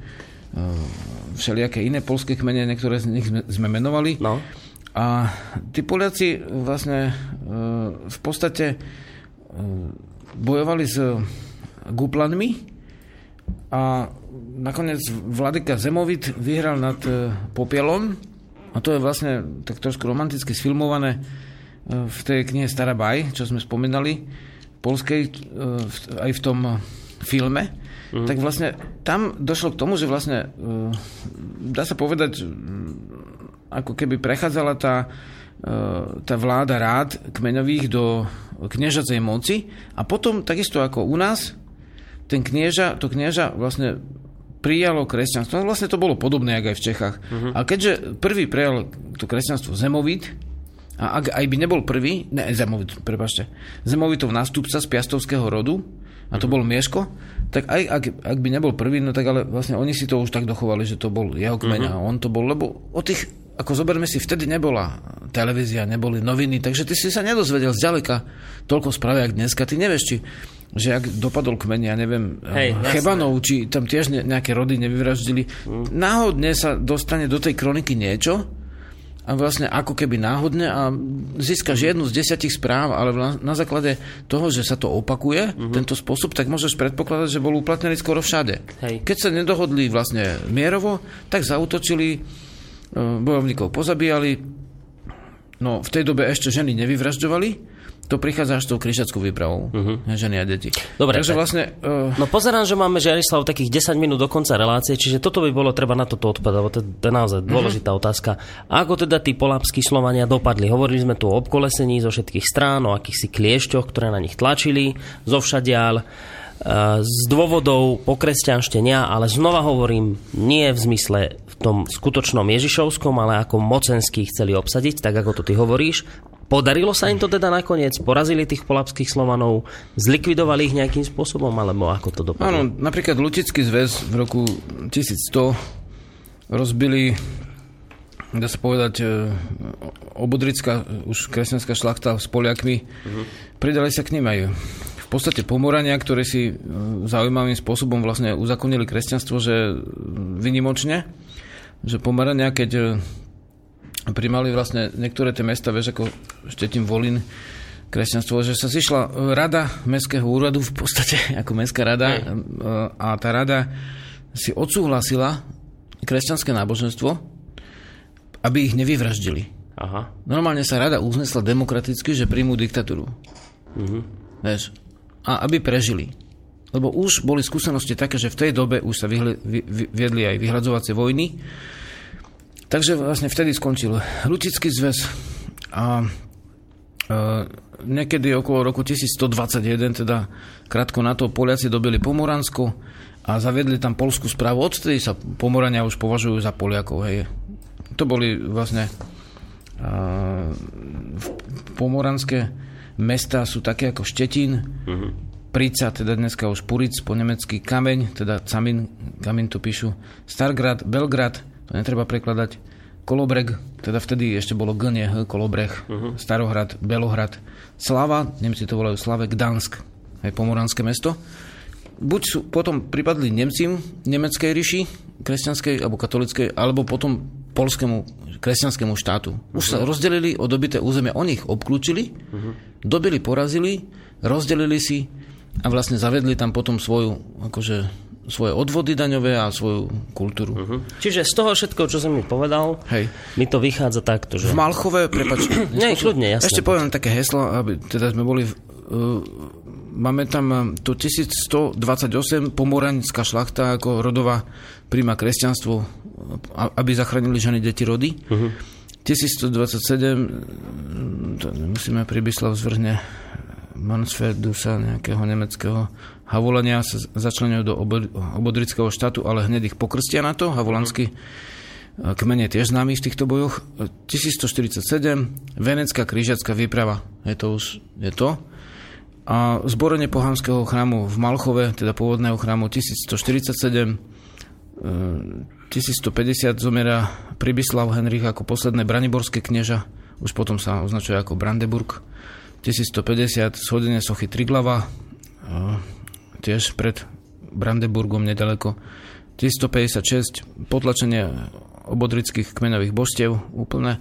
všelijaké iné polské kmene, niektoré z nich sme, sme menovali. No. A tí Poliaci vlastne uh, v podstate uh, bojovali s Guplanmi a nakoniec Vladyka Zemovit vyhral nad Popielom a to je vlastne tak trošku romanticky sfilmované v tej knihe Starabaj, čo sme spomínali polskej, e, aj v tom filme, mm. tak vlastne tam došlo k tomu, že vlastne e, dá sa povedať, ako keby prechádzala tá, e, tá vláda rád kmeňových do kniežacej moci a potom takisto ako u nás ten knieža, to knieža vlastne prijalo kresťanstvo. No vlastne to bolo podobné, ako aj v Čechách. Uh-huh. A keďže prvý prijal to kresťanstvo Zemovit, a ak aj by nebol prvý, ne, Zemovit, prepašte, Zemovitov nástupca z Piastovského rodu, a to bol Mieško, tak aj ak, ak by nebol prvý, no tak ale vlastne oni si to už tak dochovali, že to bol jeho kmeň uh-huh. a on to bol, lebo o tých, ako zoberme si, vtedy nebola televízia, neboli noviny, takže ty si sa nedozvedel zďaleka toľko správ, jak dneska. Ty nevieš, či že ak dopadol kmeň, ja neviem, Hej, Chebanov, či tam tiež nejaké rody nevyvraždili, mm. náhodne sa dostane do tej kroniky niečo, a vlastne ako keby náhodne a získaš jednu z desiatich správ, ale na, základe toho, že sa to opakuje, uh-huh. tento spôsob, tak môžeš predpokladať, že bol uplatnený skoro všade. Hej. Keď sa nedohodli vlastne mierovo, tak zautočili, e, bojovníkov pozabíjali, no v tej dobe ešte ženy nevyvražďovali, to prichádza až s tou križackou výpravou. Uh-huh. Ženy a deti. Dobre, Takže tak. vlastne... Uh... No pozerám, že máme Žiarislav takých 10 minút do konca relácie, čiže toto by bolo treba na toto odpadať, lebo to je naozaj mhm. dôležitá uh-huh. otázka. Ako teda tí polápsky Slovania dopadli? Hovorili sme tu o obkolesení zo všetkých strán, o akýchsi kliešťoch, ktoré na nich tlačili, zo všadiaľ z dôvodov pokresťanštenia, ale znova hovorím, nie v zmysle v tom skutočnom Ježišovskom, ale ako mocenský chceli obsadiť, tak ako to ty hovoríš, Podarilo sa im to teda nakoniec? Porazili tých polapských Slovanov? Zlikvidovali ich nejakým spôsobom? Alebo ako to dopadlo? Áno, napríklad Lučický zväz v roku 1100 rozbili dá sa povedať, e, obodrická, už kresťanská šlachta s Poliakmi, uh-huh. pridali sa k ním aj v podstate pomorania, ktoré si e, zaujímavým spôsobom vlastne uzakonili kresťanstvo, že vynimočne, že pomorania, keď e, primali vlastne niektoré tie mesta, vieš, ako Štetín, Volín, kresťanstvo, že sa zišla rada Mestského úradu v podstate ako Mestská rada Hej. a tá rada si odsúhlasila kresťanské náboženstvo, aby ich nevyvraždili. Aha. Normálne sa rada uznesla demokraticky, že príjmú diktatúru. Uh-huh. Vieš? A aby prežili. Lebo už boli skúsenosti také, že v tej dobe už sa vyhli, vy, vy, viedli aj vyhľadzovacie vojny Takže vlastne vtedy skončil Lutický zväz a e, niekedy okolo roku 1121, teda krátko na to, Poliaci dobili Pomoransko a zaviedli tam polskú správu. Odtedy sa Pomorania už považujú za Poliakov. Hej. To boli vlastne uh, pomoranské mesta sú také ako Štetín, uh-huh. Prica, teda dneska už Puric, po nemecky Kameň, teda Camin, Kamin to píšu, Stargrad, Belgrad, to netreba prekladať. Kolobreg, teda vtedy ešte bolo Gnie, Kolobreh, uh-huh. Starohrad, Belohrad, Slava, Nemci to volajú Slave, Gdansk, aj pomoránske mesto. Buď sú potom pripadli Nemcim, nemeckej ríši, kresťanskej alebo katolickej, alebo potom polskému kresťanskému štátu. Už uh-huh. sa rozdelili o dobité územia, oni ich obklúčili, uh-huh. dobili, porazili, rozdelili si a vlastne zavedli tam potom svoju akože svoje odvody daňové a svoju kultúru. Uh-huh. Čiže z toho všetko, čo som mi povedal, Hej. mi to vychádza takto, že... V Malchove, prepač... Nie, kľudne, jasne. Ešte poviem také heslo, aby teda sme boli... Uh, máme tam to 1128 pomoranická šlachta ako rodová príjma kresťanstvo, aby zachránili ženy, deti, rody. Uh-huh. 1127 to musíme Pribyslav zvrhne Mansferdusa, nejakého nemeckého Havolania sa začlenujú do obodrického štátu, ale hneď ich pokrstia na to. Havolanský kmene tiež známy v týchto bojoch. 1147, Venecká krížacká výprava, je to už je to. A zborenie pohanského chrámu v Malchove, teda pôvodného chrámu 1147, 1150 zomiera Pribislav Henrich ako posledné braniborské knieža, už potom sa označuje ako Brandeburg. 1150 shodenie sochy Triglava, tiež pred Brandeburgom nedaleko. 1156 potlačenie obodrických kmenových božstiev úplne.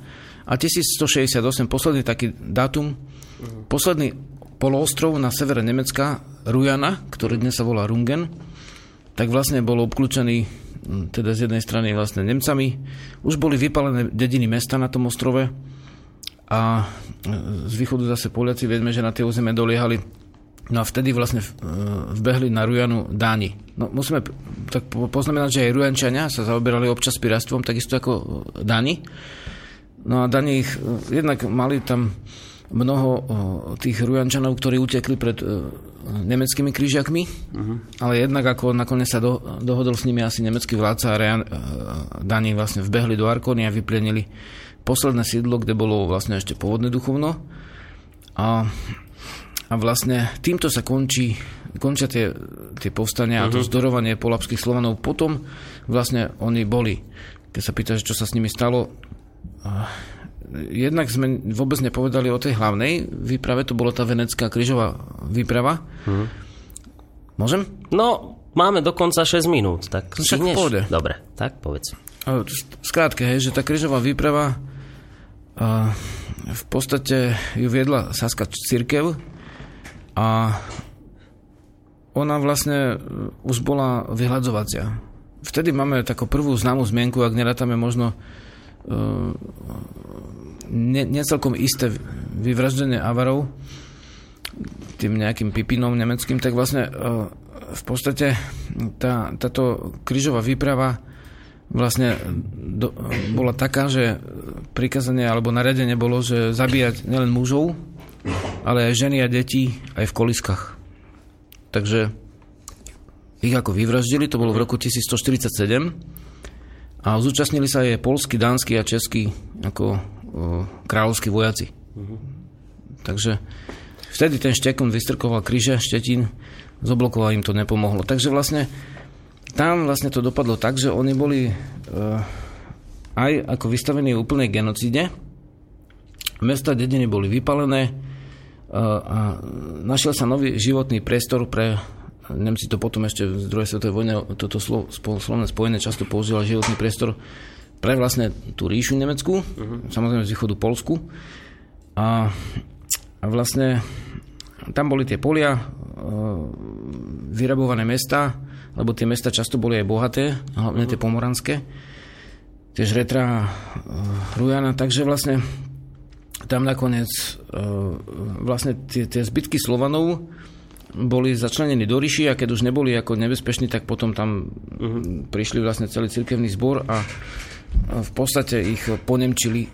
A 1168, posledný taký dátum, posledný poloostrov na severe Nemecka, Rujana, ktorý dnes sa volá Rungen, tak vlastne bol obklúčený teda z jednej strany vlastne Nemcami. Už boli vypalené dediny mesta na tom ostrove a z východu zase Poliaci vieme, že na tie územie doliehali No a vtedy vlastne e, vbehli na Rujanu Dáni. No musíme tak poznamenať, že aj Rujančania sa zaoberali občas pirastvom, takisto ako Dáni. No a Dáni ich, e, jednak mali tam mnoho tých Rujančanov, ktorí utekli pred e, nemeckými krížiakmi, uh-huh. ale jednak ako nakoniec sa do, dohodol s nimi asi nemecký vládca a Rejan, Dáni vlastne vbehli do Arkony a vyplienili posledné sídlo, kde bolo vlastne ešte pôvodné duchovno. A a vlastne týmto sa končí, končia tie, tie povstania uh-huh. a to mhm. zdorovanie polapských Slovanov. Potom vlastne oni boli. Keď sa pýtaš, čo sa s nimi stalo, jednak sme vôbec nepovedali o tej hlavnej výprave, to bola tá venecká krížová výprava. Uh-huh. Môžem? No, máme dokonca 6 minút, tak no, Však povede. Dobre, tak povedz. Skrátke, hej, že tá krížová výprava v podstate ju viedla Saska církev, a ona vlastne e, už bola vyhľadzovacia. Vtedy máme takú prvú známu zmienku, ak nerátame možno uh, ne, necelkom isté vyvraždenie Avarov tým nejakým pipinom nemeckým, tak vlastne uh, v podstate tá, táto krížová výprava vlastne do, bola taká, že prikázanie alebo naredenie bolo, že zabíjať nielen mužov, ale aj ženy a deti aj v koliskách. Takže ich ako vyvraždili, to bolo v roku 1147 a zúčastnili sa aj polskí, dánsky a českí ako o, kráľovskí vojaci. Uh-huh. Takže vtedy ten Štekun vystrkoval kríže, Štetín, zoblokoval im to nepomohlo. Takže vlastne tam vlastne to dopadlo tak, že oni boli e, aj ako vystavení úplnej genocíde. Mesta, dediny boli vypalené, a našiel sa nový životný priestor pre Nemci to potom ešte v druhej svetovej vojne toto slo, slovné spojené často používali životný priestor pre vlastne tú ríšu nemeckú, uh-huh. samozrejme z východu Polsku. A, a vlastne tam boli tie polia, vyrabované mesta, lebo tie mesta často boli aj bohaté, hlavne uh-huh. tie pomoranské, tie žretra, Rujana, takže vlastne tam nakoniec uh, vlastne tie, tie zbytky Slovanov boli začlenení do ríši a keď už neboli ako nebezpeční, tak potom tam uh-huh. prišli vlastne celý cirkevný zbor a v podstate ich ponemčili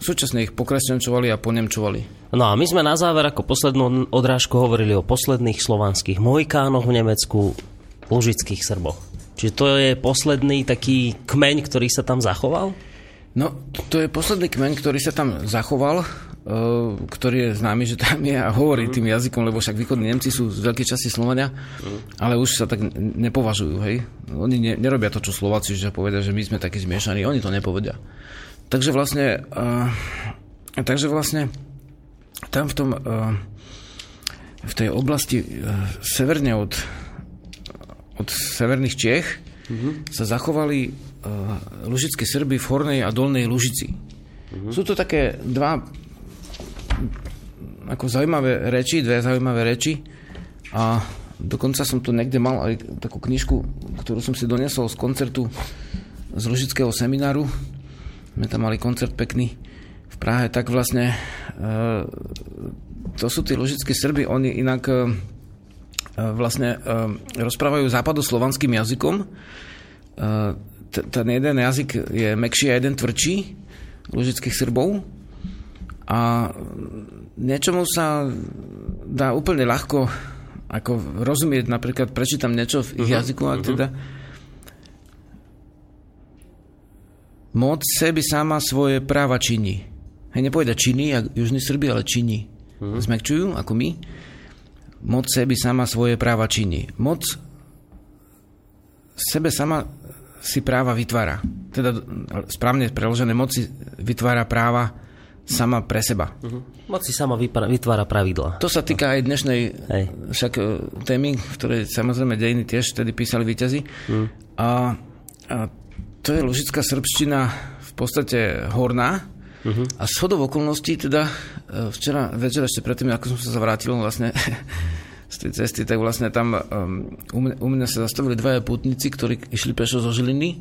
súčasne ich pokresťančovali a ponemčovali. No a my sme na záver ako poslednú odrážku hovorili o posledných slovanských Mojkánoch v Nemecku, Lužických Srboch. Čiže to je posledný taký kmeň, ktorý sa tam zachoval? No, to je posledný kmeň, ktorý sa tam zachoval, e, ktorý je známy, že tam je a hovorí tým jazykom, lebo však východní Nemci sú z veľkej časti Slovania, ale už sa tak nepovažujú, hej. Oni ne, nerobia to, čo Slováci, že povedia, že my sme takí zmiešaní, oni to nepovedia. Takže vlastne, uh, takže vlastne tam v tom, uh, v tej oblasti severne od, od severných Čiech mm-hmm. sa zachovali uh, lužické Srby v Hornej a Dolnej Lužici. Mm-hmm. Sú to také dva ako zaujímavé reči, dve zaujímavé reči a dokonca som tu niekde mal aj takú knižku, ktorú som si donesol z koncertu z Lužického semináru. My tam mali koncert pekný v Prahe, tak vlastne uh, to sú tí lužické Srby, oni inak uh, vlastne rozprávajú západoslovanským jazykom. Uh, ten jeden jazyk je mekší a jeden tvrdší lužických Srbov a niečomu sa dá úplne ľahko ako rozumieť, napríklad prečítam niečo v ich uh-huh. jazyku, a uh-huh. teda moc sebi sama svoje práva činí. Hej, nepoveda činy, jak južní Srbi, ale činí. Uh-huh. Zmekčujú, ako my. Moc sebi sama svoje práva činí. Moc sebe sama si práva vytvára. Teda správne preložené moci vytvára práva sama pre seba. Uh-huh. Moc si sama vytvára pravidla. To sa týka aj dnešnej Hej. však e, témy, v ktorej samozrejme dejiny tiež vtedy písali výťazi. Uh-huh. A, a to je ložická srbština v podstate horná. Uh-huh. A z hodov okolností teda e, včera večer ešte predtým, ako som sa zavrátil vlastne z tej cesty, tak vlastne tam um, u, mňa, u mňa sa zastavili dvaja putníci, ktorí išli pešo zo Žiliny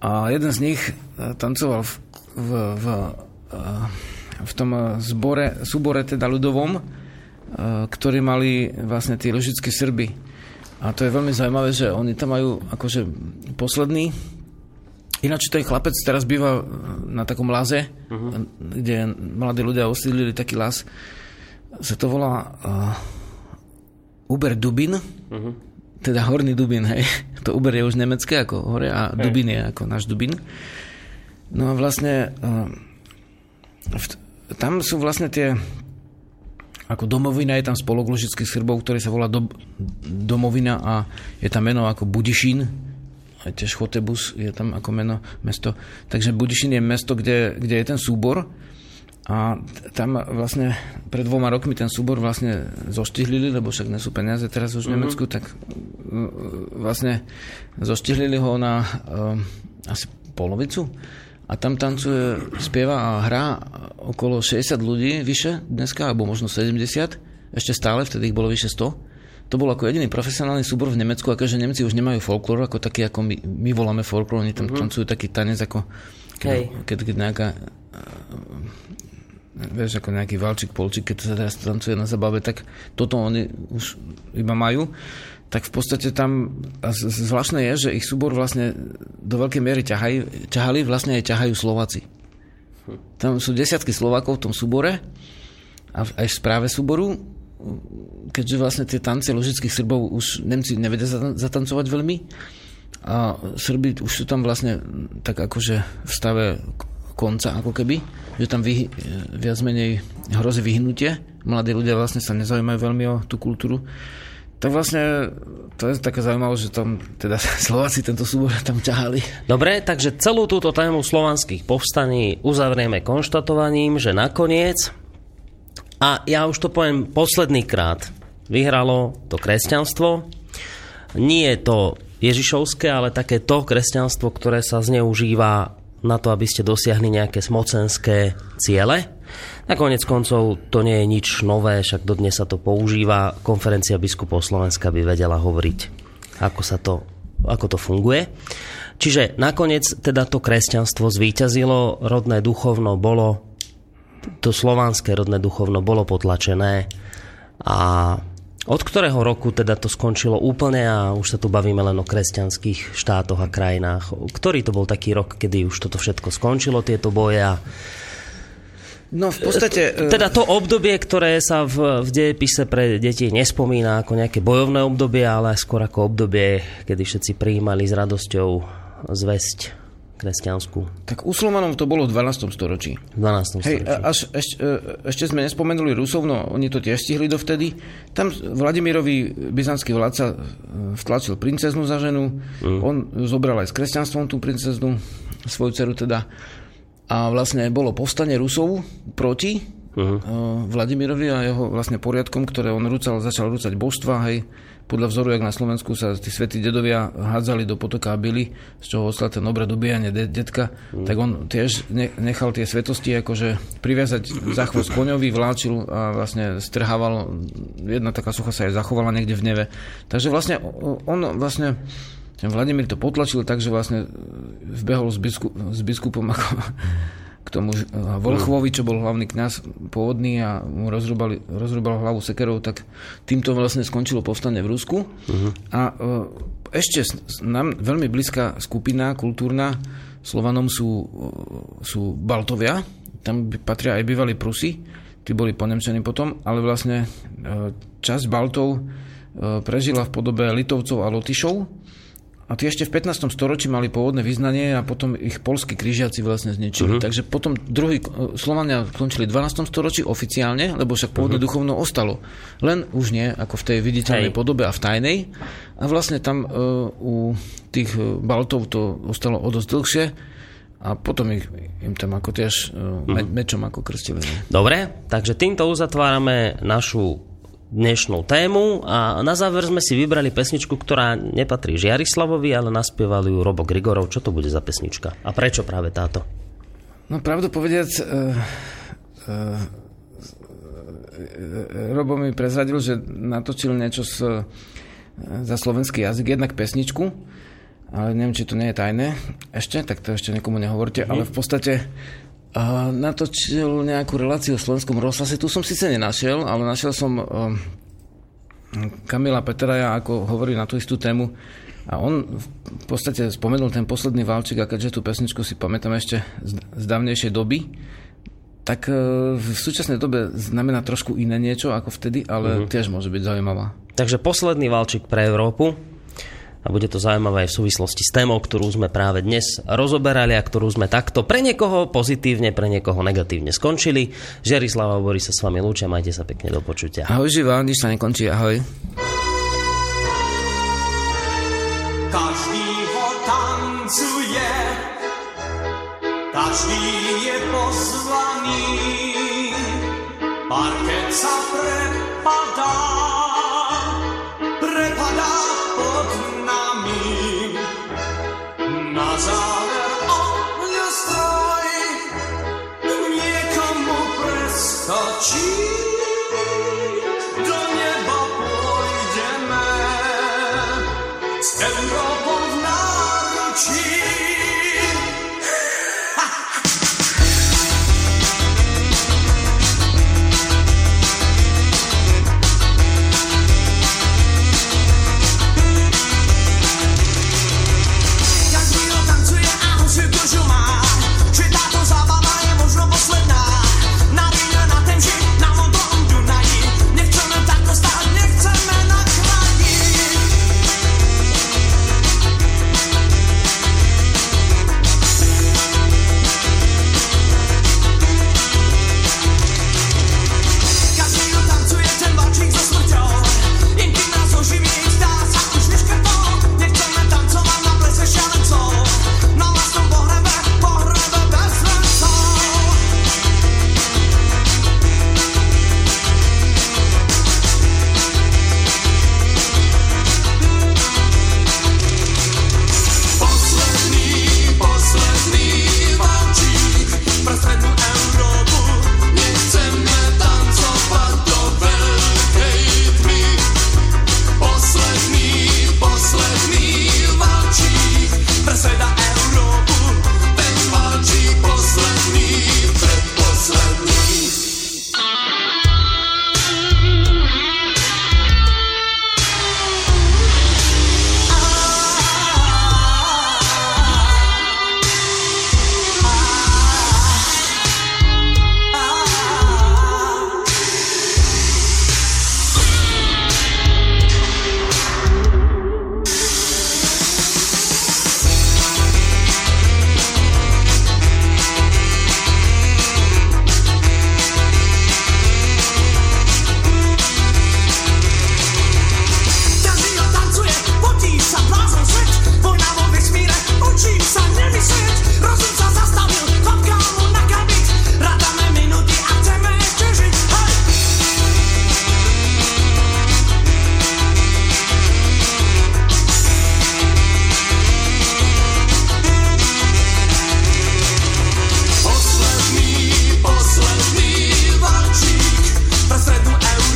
a jeden z nich tancoval v, v, v v tom zbore, súbore teda ľudovom, ktorí mali vlastne tí ložické Srby. A to je veľmi zaujímavé, že oni tam majú akože posledný Ináč ten chlapec teraz býva na takom laze, uh-huh. kde mladí ľudia osídlili taký las. Sa to volá uh, Uber Dubin, uh-huh. teda Horný Dubin, hej. To Uber je už nemecké ako hore a hey. Dubin je ako náš Dubin. No a vlastne uh, tam sú vlastne tie ako domovina, je tam spolok ložických Srbov, ktorý sa volá do, domovina a je tam meno ako Budišín, aj tiež Chotebus je tam ako meno, mesto. Takže Budišín je mesto, kde, kde je ten súbor a tam vlastne pred dvoma rokmi ten súbor vlastne zoštihlili, lebo však nie sú peniaze teraz už v mhm. Nemecku, tak vlastne zoštihlili ho na um, asi polovicu a tam tancuje, spieva a hrá okolo 60 ľudí vyše dneska, alebo možno 70, ešte stále, vtedy ich bolo vyše 100. To bol ako jediný profesionálny súbor v Nemecku, a keďže Nemci už nemajú folklór, ako taký, ako my, my voláme folklór, oni tam uh-huh. tancujú taký tanec, ako keď, keď, keď nejaká vieš, ako nejaký valčík, polčík, keď sa teraz tancuje na zabave, tak toto oni už iba majú tak v podstate tam zvláštne je, že ich súbor vlastne do veľkej miery ťahajú, ťahali, vlastne aj ťahajú Slováci. Tam sú desiatky Slovákov v tom súbore a aj v správe súboru, keďže vlastne tie tance ložických Srbov už Nemci nevedia zatancovať veľmi a Srbi už sú tam vlastne tak akože v stave konca ako keby, že tam vy, viac menej hrozí vyhnutie. Mladí ľudia vlastne sa nezaujímajú veľmi o tú kultúru tak vlastne to je také zaujímavé, že tam teda Slováci tento súbor tam ťahali. Dobre, takže celú túto tému slovanských povstaní uzavrieme konštatovaním, že nakoniec, a ja už to poviem posledný krát, vyhralo to kresťanstvo. Nie je to Ježišovské, ale také to kresťanstvo, ktoré sa zneužíva na to, aby ste dosiahli nejaké smocenské ciele. Nakoniec koncov to nie je nič nové, však dodnes sa to používa. Konferencia biskupov Slovenska by vedela hovoriť, ako, sa to, ako to funguje. Čiže nakoniec teda to kresťanstvo zvíťazilo, rodné duchovno bolo, to slovanské rodné duchovno bolo potlačené a od ktorého roku teda to skončilo úplne a už sa tu bavíme len o kresťanských štátoch a krajinách. Ktorý to bol taký rok, kedy už toto všetko skončilo, tieto boje a No v podstate... E, teda to obdobie, ktoré sa v, v dejepise pre deti nespomína ako nejaké bojovné obdobie, ale skôr ako obdobie, kedy všetci prijímali s radosťou zväzť kresťanskú. Tak u Slovanov to bolo v 12. storočí. 12. Hej, až ešte, ešte sme nespomenuli Rusov, no oni to tiež stihli dovtedy. Tam Vladimirovi byzantský vládca e, vtlačil princeznu za ženu, mm. on zobral aj s kresťanstvom tú princeznu, svoju dceru teda a vlastne bolo povstanie Rusov proti uh-huh. Vladimirovi a jeho vlastne poriadkom, ktoré on rúcal, začal rúcať božstva, hej, podľa vzoru, jak na Slovensku sa tí svätí dedovia hádzali do potoka a byli, z čoho ostal ten obrad ubíjania de- detka, uh-huh. tak on tiež nechal tie svetosti akože priviazať za chvost koňovi, vláčil a vlastne strhával, jedna taká sucha sa aj zachovala niekde v neve. Takže vlastne on vlastne ten Vladimír to potlačil tak, že vlastne vbehol s, biskup, s biskupom ako k tomu Volchvovi, čo bol hlavný kňaz pôvodný a mu rozrúbal, rozrúbal hlavu sekerov, tak týmto vlastne skončilo povstanie v Rusku. Uh-huh. A e, ešte nám veľmi blízka skupina kultúrna Slovanom sú, sú Baltovia, tam patria aj bývalí Prusy, tí boli ponemčení potom, ale vlastne časť Baltov prežila v podobe Litovcov a Lotyšov a tí ešte v 15. storočí mali pôvodné vyznanie a potom ich polskí križiaci vlastne zničili. Uh-huh. Takže potom druhý e, Slovania skončili v 12. storočí oficiálne, lebo však pôvodné uh-huh. duchovno ostalo. Len už nie ako v tej viditeľnej Hej. podobe a v tajnej. A vlastne tam uh, u tých Baltov to ostalo o dosť dlhšie a potom ich, im tam ako tiež uh, me, mečom ako krstili. Dobre, takže týmto uzatvárame našu dnešnú tému a na záver sme si vybrali pesničku, ktorá nepatrí Žiarislavovi, ale naspieval ju Robo Grigorov. Čo to bude za pesnička? A prečo práve táto? No pravdu povediac, uh, uh, Robo mi prezradil, že natočil niečo s, za slovenský jazyk, jednak pesničku, ale neviem, či to nie je tajné ešte, tak to ešte niekomu nehovorte, mm. ale v podstate natočil nejakú reláciu o slovenskom rozhlase, tu som síce nenašiel, ale našiel som uh, Kamila Petraja, ako hovorí na tú istú tému a on v podstate spomenul ten posledný válčik a keďže tú pesničku si pamätám ešte z, dávnejšej doby, tak uh, v súčasnej dobe znamená trošku iné niečo ako vtedy, ale uh-huh. tiež môže byť zaujímavá. Takže posledný valčik pre Európu a bude to zaujímavé aj v súvislosti s témou, ktorú sme práve dnes rozoberali a ktorú sme takto pre niekoho pozitívne, pre niekoho negatívne skončili. Žiarislava Bory sa s vami lúčia, majte sa pekne do počutia. Ahoj živa, nič sa nekončí, ahoj. Každý ho tancuje, každý je pozvaný, parket sa prepadá,